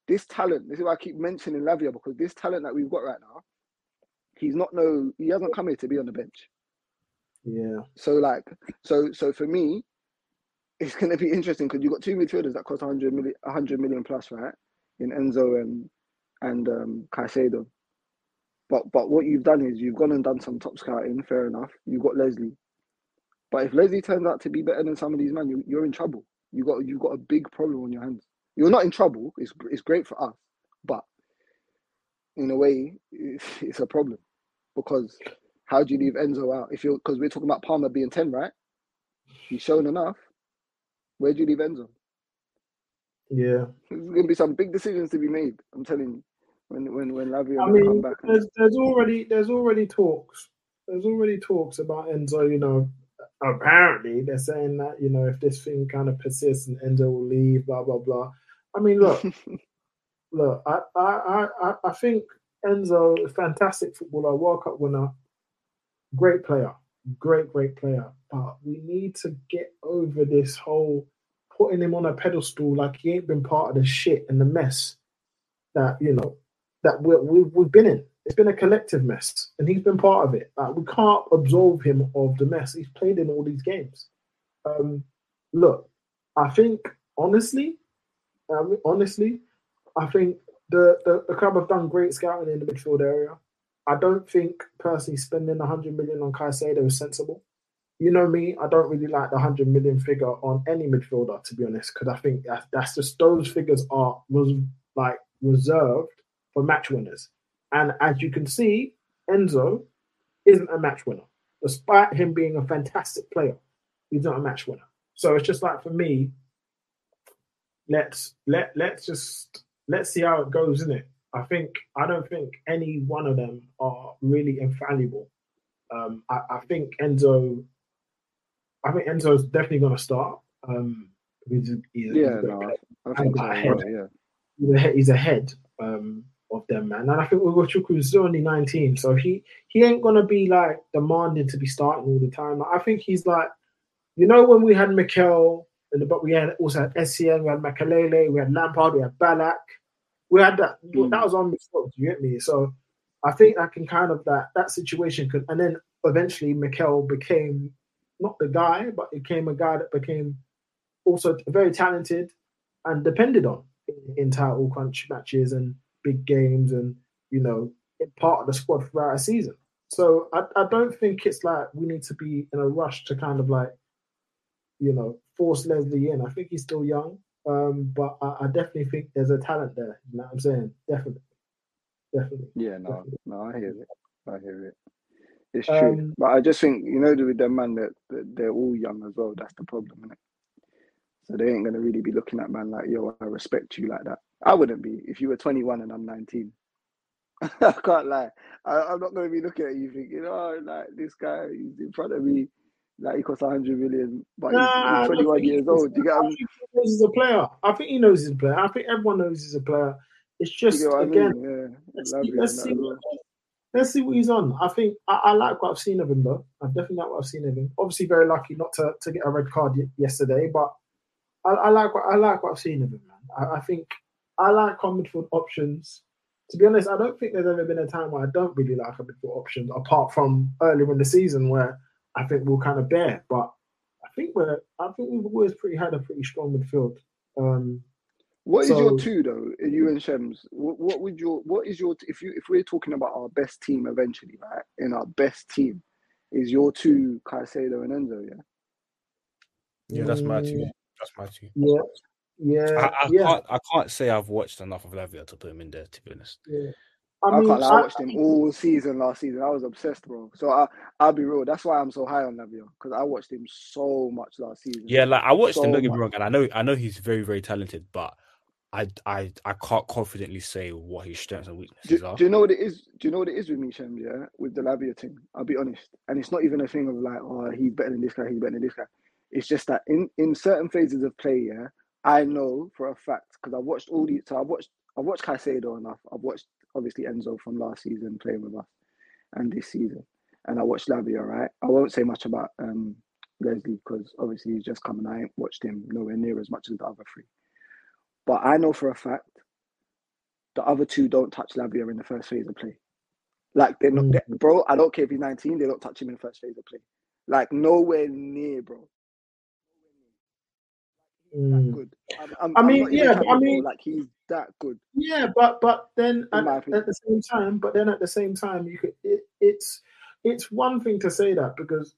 this talent, this is why I keep mentioning Lavia because this talent that we've got right now, he's not no he hasn't come here to be on the bench. Yeah. So like so so for me, it's gonna be interesting because you've got two midfielders that cost 100 million 100 million plus, right? In Enzo and and um Caicedo. But but what you've done is you've gone and done some top scouting, fair enough. You've got Lesley. But if Lesley turns out to be better than some of these men, you, you're in trouble. You got you've got a big problem on your hands. You're not in trouble. It's it's great for us, but in a way, it's, it's a problem because how do you leave Enzo out if you're because we're talking about Palmer being ten, right? He's shown enough. Where do you leave Enzo? Yeah, there's going to be some big decisions to be made. I'm telling you, when when when Lavia I come mean, back. and- there's, there's already there's already talks. There's already talks about Enzo. You know, apparently they're saying that you know if this thing kind of persists and Enzo will leave, blah blah blah. I mean, look, look. I I I I- think Enzo, is a fantastic footballer, World Cup winner, great player, great great player. But we need to get over this whole putting him on a pedestal like he ain't been part of the shit and the mess that you know that we we've, we've been in. It's been a collective mess, and he's been part of it. Like we can't absolve him of the mess. He's played in all these games. Um, look, I think honestly, um, honestly, I think the, the the club have done great scouting in the midfield area. I don't think personally spending 100 million on Caicedo is sensible. You know me, I don't really like the 100 million figure on any midfielder, to be honest, because I think that, that's just those figures are was like reserved for match winners. And as you can see, Enzo isn't a match winner, despite him being a fantastic player. He's not a match winner. So it's just like for me, let's let let's just let's see how it goes, isn't it? I think I don't think any one of them are really infallible. Um, I, I think Enzo, I think Enzo's definitely going to start. Um, he's, he's, he's Yeah, great no. I think so. ahead. as Yeah. He's he's ahead um, of them, man. And I think Ugochukwu is only 19, so he he ain't gonna be like demanding to be starting all the time. I think he's like, you know, when we had Mikel, and but we had also had Essien, we had Makelele, we had Lampard, we had Ballack, we had that. Hmm. That was on before. Do you get me? So I think I can kind of that that situation could, and then eventually Mikel became not the guy, but became a guy that became also very talented and depended on in, in title crunch matches and big games and you know part of the squad throughout a season. So I, I don't think it's like we need to be in a rush to kind of like you know force Lesley in. I think he's still young, um, but I, I definitely think there's a talent there. You know what I'm saying? Definitely, definitely. Yeah, no, no, I hear it. I hear it. It's true, Um, but I just think you know with them man that, that they're all young as well. That's the problem, is So they ain't gonna really be looking at man like yo. I respect you like that. I wouldn't be if you were 21 and I'm 19. I can't lie. I, I'm not gonna be looking at you thinking, oh, like this guy, he's in front of me, like he costs 100 million, but he's, Nah, he's 21 years old. Do you get I think he knows he's a player. I think he knows he's a player. I think everyone knows he's a player. It's just again? Yeah, let's see, let's see, as let's see what he's on. I think I, I like what I've seen of him though. I definitely like what I've seen of him. Obviously, very lucky not to, to get a red card y- yesterday, but I, I like what I like what I've seen of him, man. I, I think I like our midfield options. To be honest, I don't think there's ever been a time where I don't really like our midfield options, apart from earlier in the season where I think we'll kind of bear. But I think we're I think we've always pretty had a pretty strong midfield. Um, What is so- your two though? You and Shems. What, what would your what is your if you if we're talking about our best team eventually, right? In our best team, is your two Caicedo and Enzo, yeah? Yeah, that's my two. Mm, That's my two. Yeah, yeah, I, I yeah. can't. I can't say I've watched enough of Lavia to put him in there. To be honest. yeah. I, I mean, can't lie, I- I watched him all season last season. I was obsessed, bro. So I I'll be real. That's why I'm so high on Lavia because I watched him so much last season. Yeah, like I watched so him. Don't get me wrong, and I know. I know he's very, very talented, but I, I, I can't confidently say what his strengths and Do, weaknesses are. do you know what it is? Do you know what it is with me, Shems? Yeah, with the Lavia thing. I'll be honest, and it's not even a thing of like, oh, he's better than this guy, he's better than this guy. It's just that in in certain phases of play, yeah, I know for a fact because I watched all these. So I watched I watched Caicedo enough. I've watched obviously Enzo from last season playing with us, and this season, and I watched Lavia. Right, I won't say much about um, Lesley because obviously he's just coming. I ain't watched him nowhere near as much as the other three, but I know for a fact the other two don't touch Lavia in the first phase of play. Like they're not, they bro. I don't care if he's nineteen. They don't touch him in the first phase of play. Like nowhere near, bro. Mm. Good. I'm, I'm, I mean, yeah, I mean, like he's that good. Yeah, but but then at, at the same time, but then at the same time, you could it, it's it's one thing to say that because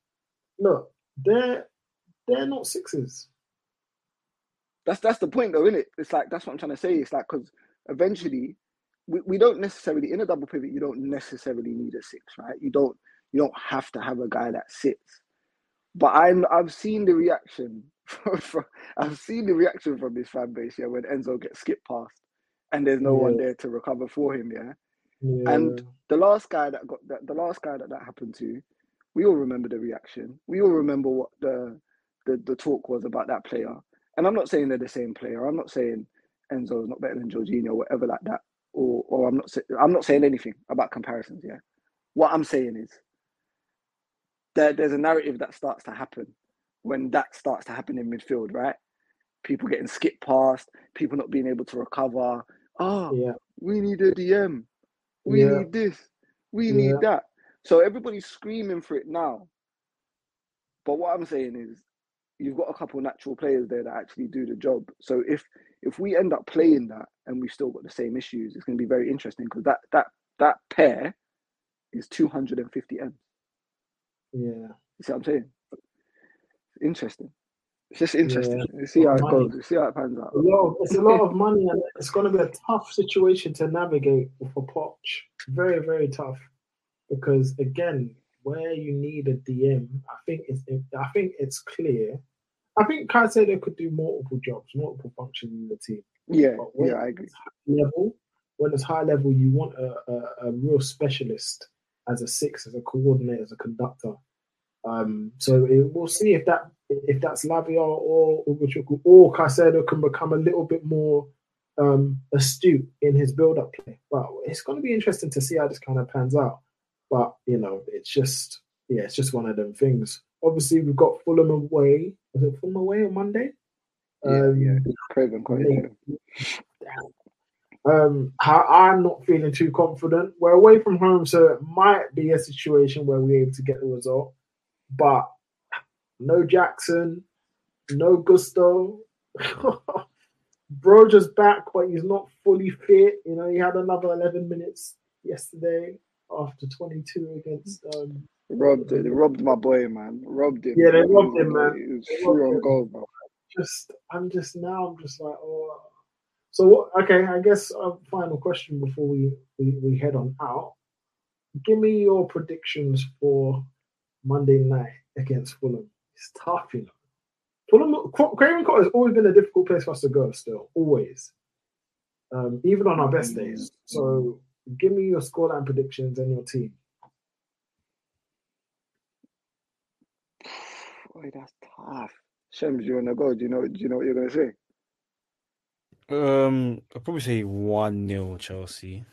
look, they're they're not sixes. That's that's the point, though, isn't it? It's like that's what I'm trying to say. It's like because eventually, we, we don't necessarily in a double pivot. You don't necessarily need a six, right? You don't you don't have to have a guy that sits. But I'm I've seen the reaction. I've seen the reaction from this fan base, yeah, when Enzo gets skipped past, and there's no one there to recover for him, yeah. Yeah. And the last guy that got that, the last guy that that happened to, we all remember the reaction. We all remember what the the, the talk was about that player. And I'm not saying they're the same player. I'm not saying Enzo is not better than Jorginho or whatever like that. Or or I'm not sa- I'm not saying anything about comparisons. Yeah, what I'm saying is there, there's a narrative that starts to happen when that starts to happen in midfield, right? People getting skipped past, people not being able to recover. Oh, Yeah. we need a DM. We Yeah. need this. We Yeah. need that. So everybody's screaming for it now. But what I'm saying is, you've got a couple natural players there that actually do the job. So if if we end up playing that and we've still got the same issues, it's going to be very interesting because that that that pair is 250 m. Yeah. You see what I'm saying? Interesting. It's just interesting. Yeah. See how it Money. goes. See how it pans out. A of, it's a lot of money, and it's going to be a tough situation to navigate for Poch. Very, very tough, because again, where you need a DM, I think it's I think it's clear. I think Caicedo could do multiple jobs, multiple functions in the team. Yeah, when yeah, I agree. it's high level, when it's high level, you want a, a, a real specialist as a six, as a coordinator, as a conductor. Um, so it, we'll see if that if that's Lavia or Ugochukwu or Caicedo can become a little bit more um, astute in his build-up play. But it's going to be interesting to see how this kind of pans out. But you know, it's just yeah, it's just one of them things. Obviously, we've got Fulham away. Was it Fulham away on Monday? Yeah, yeah. Craven Um, I'm not feeling too confident. We're away from home, so it might be a situation where we're able to get the result. But no Jackson, no Gusto. Bro just back, but he's not fully fit. You know, he had another 11 minutes yesterday after 22 against. Um, Robbed it. They robbed my boy, man. Robbed him. Yeah, they robbed him, man. It was free on goal, bro. just I'm just now I'm just like oh so what okay I guess a final question before we, we we head on out give me your predictions for Monday night against Fulham it's tough you know Fulham Cra- Craven Cottage has always been a difficult place for us to go still always um, even on our best days so give me your scoreline predictions and your team Boy, that's tough. Shems, you wanna go? Do you know? Do you know what you're gonna say? Um, I'll probably say one 0 Chelsea.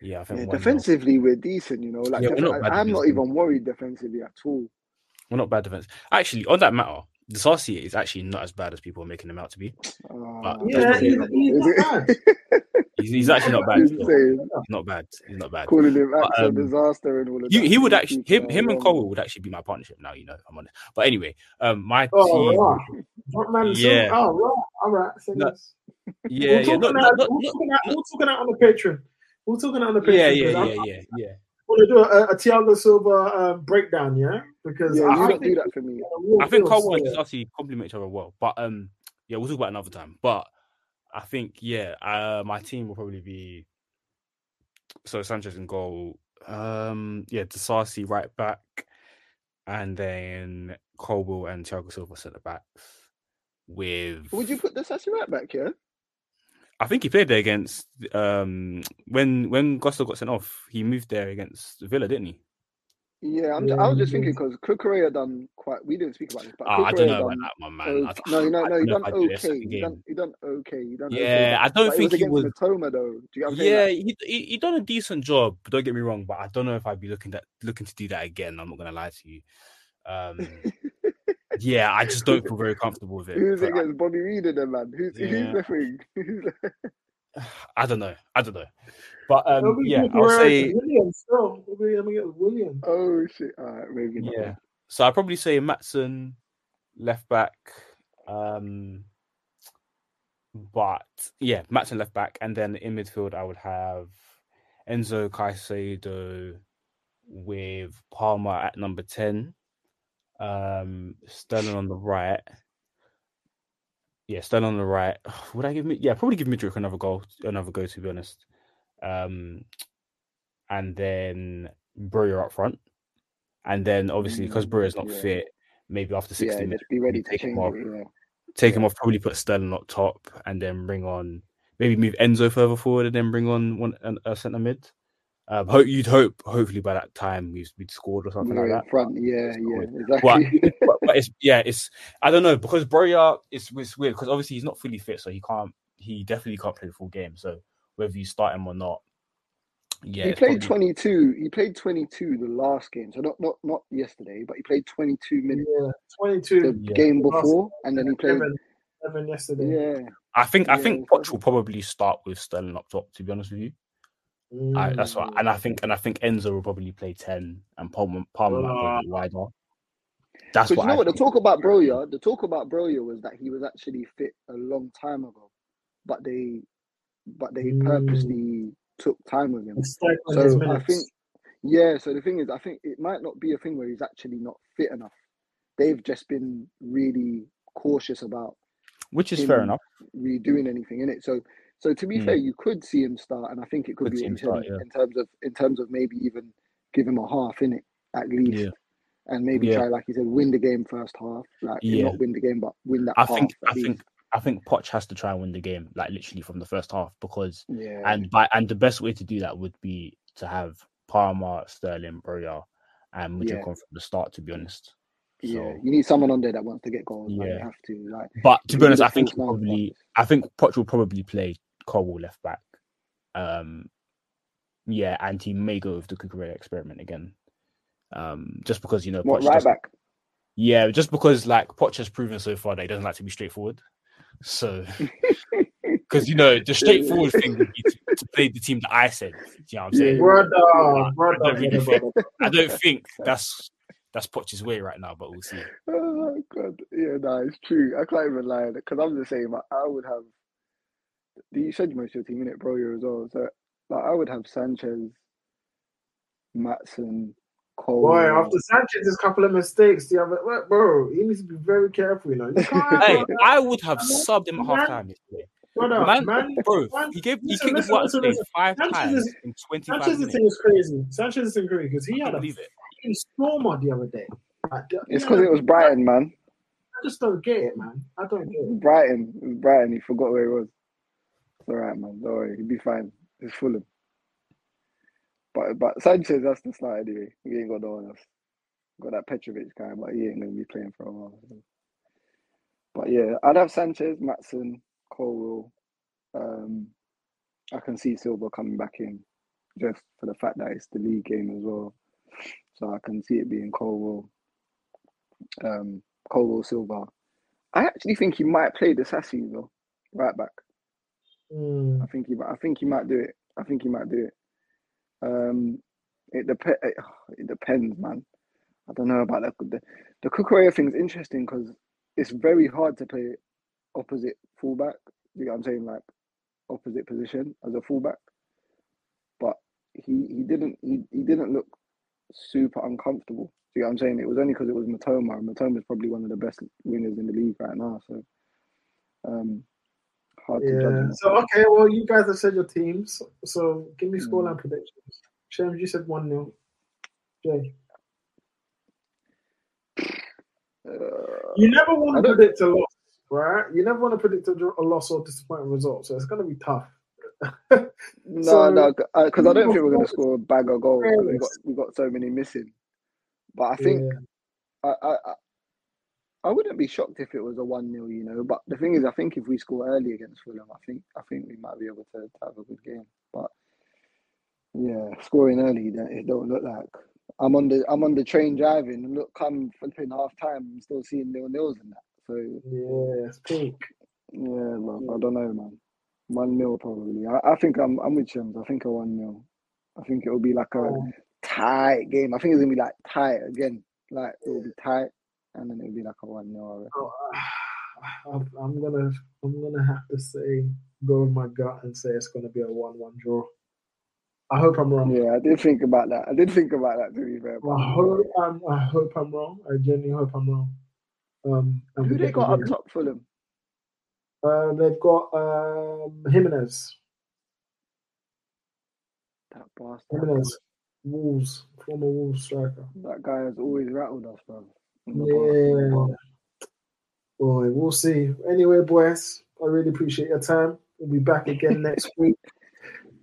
Yeah, I think Yeah, 1-0. defensively, we're decent. You know, like Yeah, we're def- not bad I, I'm not even worried defensively at all. We're not bad defense. Actually, on that matter, Disasi is actually not as bad as people are making him out to be. But yeah he's, he's not bad he's, he's actually not bad. Not bad. He's not bad. Calling him But, um, disaster and all of You, he would actually him him and. Cole would actually be my partnership now. You know, I'm on it. But anyway, um, my oh team. right What man so- Yeah. oh right all right so No. Yeah, we'll yeah, talk not, on not, that. not, We'll talk on that. We'll talk on on the Patreon. We'll talk on that on the Patreon. yeah, yeah, yeah, yeah, yeah. I'm gonna do a, a Thiago Silva um, breakdown, yeah, because Yeah, I, you I don't think do that for me. I think Cole Cole and Disasi complement each other well. But um, yeah, we'll talk about it another time. But I think yeah, uh, my team will probably be so Sanchez in goal. Um, yeah, Disasi right back, and then Colwill and Thiago Silva centre backs. With Would you put Disasi right back here? I think he played there against um when when Gusto got sent off. He moved there against Villa, didn't he? Yeah, I'm, I was just thinking because Cucurella done quite. We didn't speak about this, but Oh, I don't know done about that one, man. okay- no, no, I no. He done okay. He done, he done okay. He done okay. Yeah, but- I don't but think it he was was. against Mitoma though. Do you get what I'm saying? Yeah, he, he he done a decent job. Don't get me wrong, but I don't know if I'd be looking that looking to do that again. I'm not gonna lie to you. Um, yeah, I just don't feel very comfortable with it. who's against Bobby Reid and them man? Who's Yeah. who's the thing? I don't know. I don't know. But um, yeah, I'll say Williams still. It'll be, I mean, it's Williams. oh shit! All right, maybe not. yeah. So I'd probably say Maatsen left back. Um, but yeah, Maatsen left back, and then in midfield I would have Enzo Caicedo with Palmer at number ten. Um, Sterling on the right. Yeah, Sterling on the right. Would I give me? Yeah, probably give Mudryk another goal, another go. To be honest, um, and then Broja up front, and then obviously because Mm, Broja's not yeah. fit, maybe after sixty Yeah, minutes, be ready to take him off, it. Yeah. take him off, probably put Sterling up top, and then bring on maybe move Enzo further forward, and then bring on one a centre mid. Um, hope you'd hope hopefully by that time we'd, we'd scored or something We're like that. front. Yeah, yeah, But, exactly. but, but it's yeah, it's I don't know because Broja it's, it's weird because obviously he's not fully fit, so he can't he definitely can't play the full game. So whether you start him or not, yeah, he played probably- 22. He played 22 the last game, so not not not yesterday, but he played 22 minutes Yeah, 22. the Yeah. game Last- before, and then he played. Seven, seven yesterday. Yeah, I think I think so- Poch will probably start with Sterling up top. To be honest with you, I, that's what, and I think and I think Enzo will probably play ten, and Palmer Palmer might go a bit wider. That's what you know I what the talk about Broja, the talk about Broja was that he was actually fit a long time ago, but they, but they Mm. purposely took time with him. It's like on his So I think, yeah. So the thing is, I think it might not be a thing where he's actually not fit enough. They've just been really cautious about Which is him fair enough. redoing anything in it. So, so to be Mm. fair, you could see him start, and I think it could, Could be see him him start, yeah. in terms of in terms of maybe even give him a half in it at least, Yeah. and maybe Yeah. try like you said, win the game first half, like Yeah. not win the game, but win that I half. think I least. think I think Poch has to try and win the game, like literally from the first half, because Yeah. and by and the best way to do that would be to have Palmer, Sterling, Broja, and Mudryk Yeah. on from the start. To be honest, yeah, you need someone on there that wants to get goals. Like, you Yeah. have to like. but to be honest, I think he false nine, but- probably I think Poch will probably play Colwill left back. Um, yeah, and he may go with the Cucurella experiment again. Um, just because you know What Poch right back? Yeah, just because like Poch has proven so far that he doesn't like to be straightforward. So, because you know the straightforward thing would be to, to play the team that I said. You know what I'm saying? Brother, I brother, don't really think. I don't think that's that's Poch's way right now, but we'll see. Oh god, yeah, no, it's true. I can't even lie because I'm the same. I, I would have. You said most of your team in it, bro, you as well. So, like, I would have Sanchez, Maatsen, Cole. Boy, after Sanchez's couple of mistakes, the other well, bro, he needs to be very careful. You know, you Hey, I would have subbed him at half time yesterday. brother, Man, man, bro, man, he gave he listen, kicked the listen, ball listen, listen. five Sanchez times is- in 25 Sanchez's minutes. thing is crazy. Sanchez's thing crazy because he had a believe it. fucking stormer the other day. Like, It's because it was Brighton, man. I just don't get it, man. I don't get it. Brighton, it was Brighton. He forgot where he was. It's all right, man. Don't worry, he'll be fine. It's Fulham. But but Sanchez, that's the start anyway. We ain't got no one else. Got that Petrovic guy, but he ain't gonna be playing for a while. But yeah, I'd have Sanchez, Maatsen, Colwill. Um, I can see Silva coming back in, just for the fact that it's the league game as well. So I can see it being Colwill, um, Colwill Silva. I actually think he might play Disasi though, right back. Mm. I think he, might- I think he might do it. I think he might do it. Um, it dep- it, it depends, man. I don't know about that. The, the Cucurella thing is interesting because it's very hard to play opposite fullback. You know what I'm saying? Like opposite position as a fullback. But he he didn't he, he didn't look super uncomfortable. See what I'm saying? It was only because it was Mitoma. and Mitoma is probably one of the best wingers in the league right now. So um, hard to judge. Yeah. So okay, well, you guys have said your teams. So give me Hmm. scoreline predictions. James, you said one 0 Jay, Uh, you never want to predict a loss, right? You never want to predict a, a loss or disappointing result. So it's going to be tough. No, So- no, because I don't think we're going to score a bag of goals. 'cause We got we got so many missing. But I think yeah. I, I I wouldn't be shocked if it was a one 0 you know. But the thing is, I think if we score early against Fulham, I think I think we might be able to, to have a good game. But yeah, scoring early, it don't look like. I'm on the I'm on the train driving and look, come flipping half time, I'm still seeing nil nils and that. So yeah, it's peak. Yeah, well, I don't know, man. One nil probably. I, I think I'm I'm with James. I think a one nil. I think it will be like a oh. tight game. I think it's gonna be like tight again. Like it will be tight and then it'll be like a one 0 oh, I'm gonna I'm gonna have to say go with my gut and say it's gonna be a one one draw. I hope I'm wrong. Yeah, I did think about that. I did think about that to be fair. I hope I'm I hope I'm wrong. I genuinely hope I'm wrong. Um, Who they got up top for them? Uh, they've got um, Jimenez. That bastard. Jimenez. Wolves, former Wolves striker. That guy has always rattled us, bro. Yeah. Boy, we'll see. Anyway, boys, I really appreciate your time. We'll be back again next week.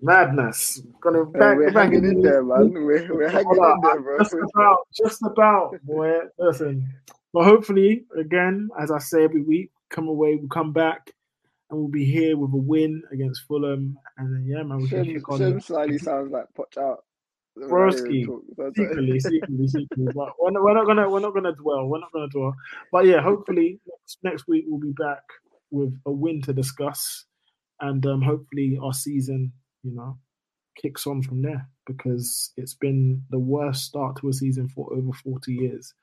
Madness. Gonna back, we're back hanging in there, man. We're, we're hanging in there, bro. Just about, just about, boy. Listen. But hopefully, again, as I say every week, come away, we'll come back and we'll be here with a win against Fulham. And then, yeah, man, we can kick on. Shem slightly sounds like Poch out. Broski, secretly, secretly, secretly. But we're not, we're not gonna we're not gonna dwell. We're not gonna dwell. But yeah, hopefully next, next week we'll be back with a win to discuss, and um, hopefully our season, you know, kicks on from there because it's been the worst start to a season for over forty years,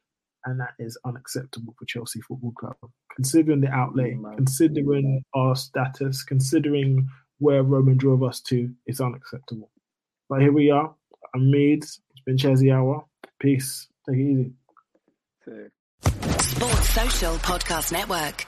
and that is unacceptable for Chelsea Football Club. Considering the outlay, oh, considering our status, considering where Roman drove us to, it's unacceptable. But here we are I'm Mead. It's been Chessy Hour. Peace. Take it easy. Sports Social Podcast Network.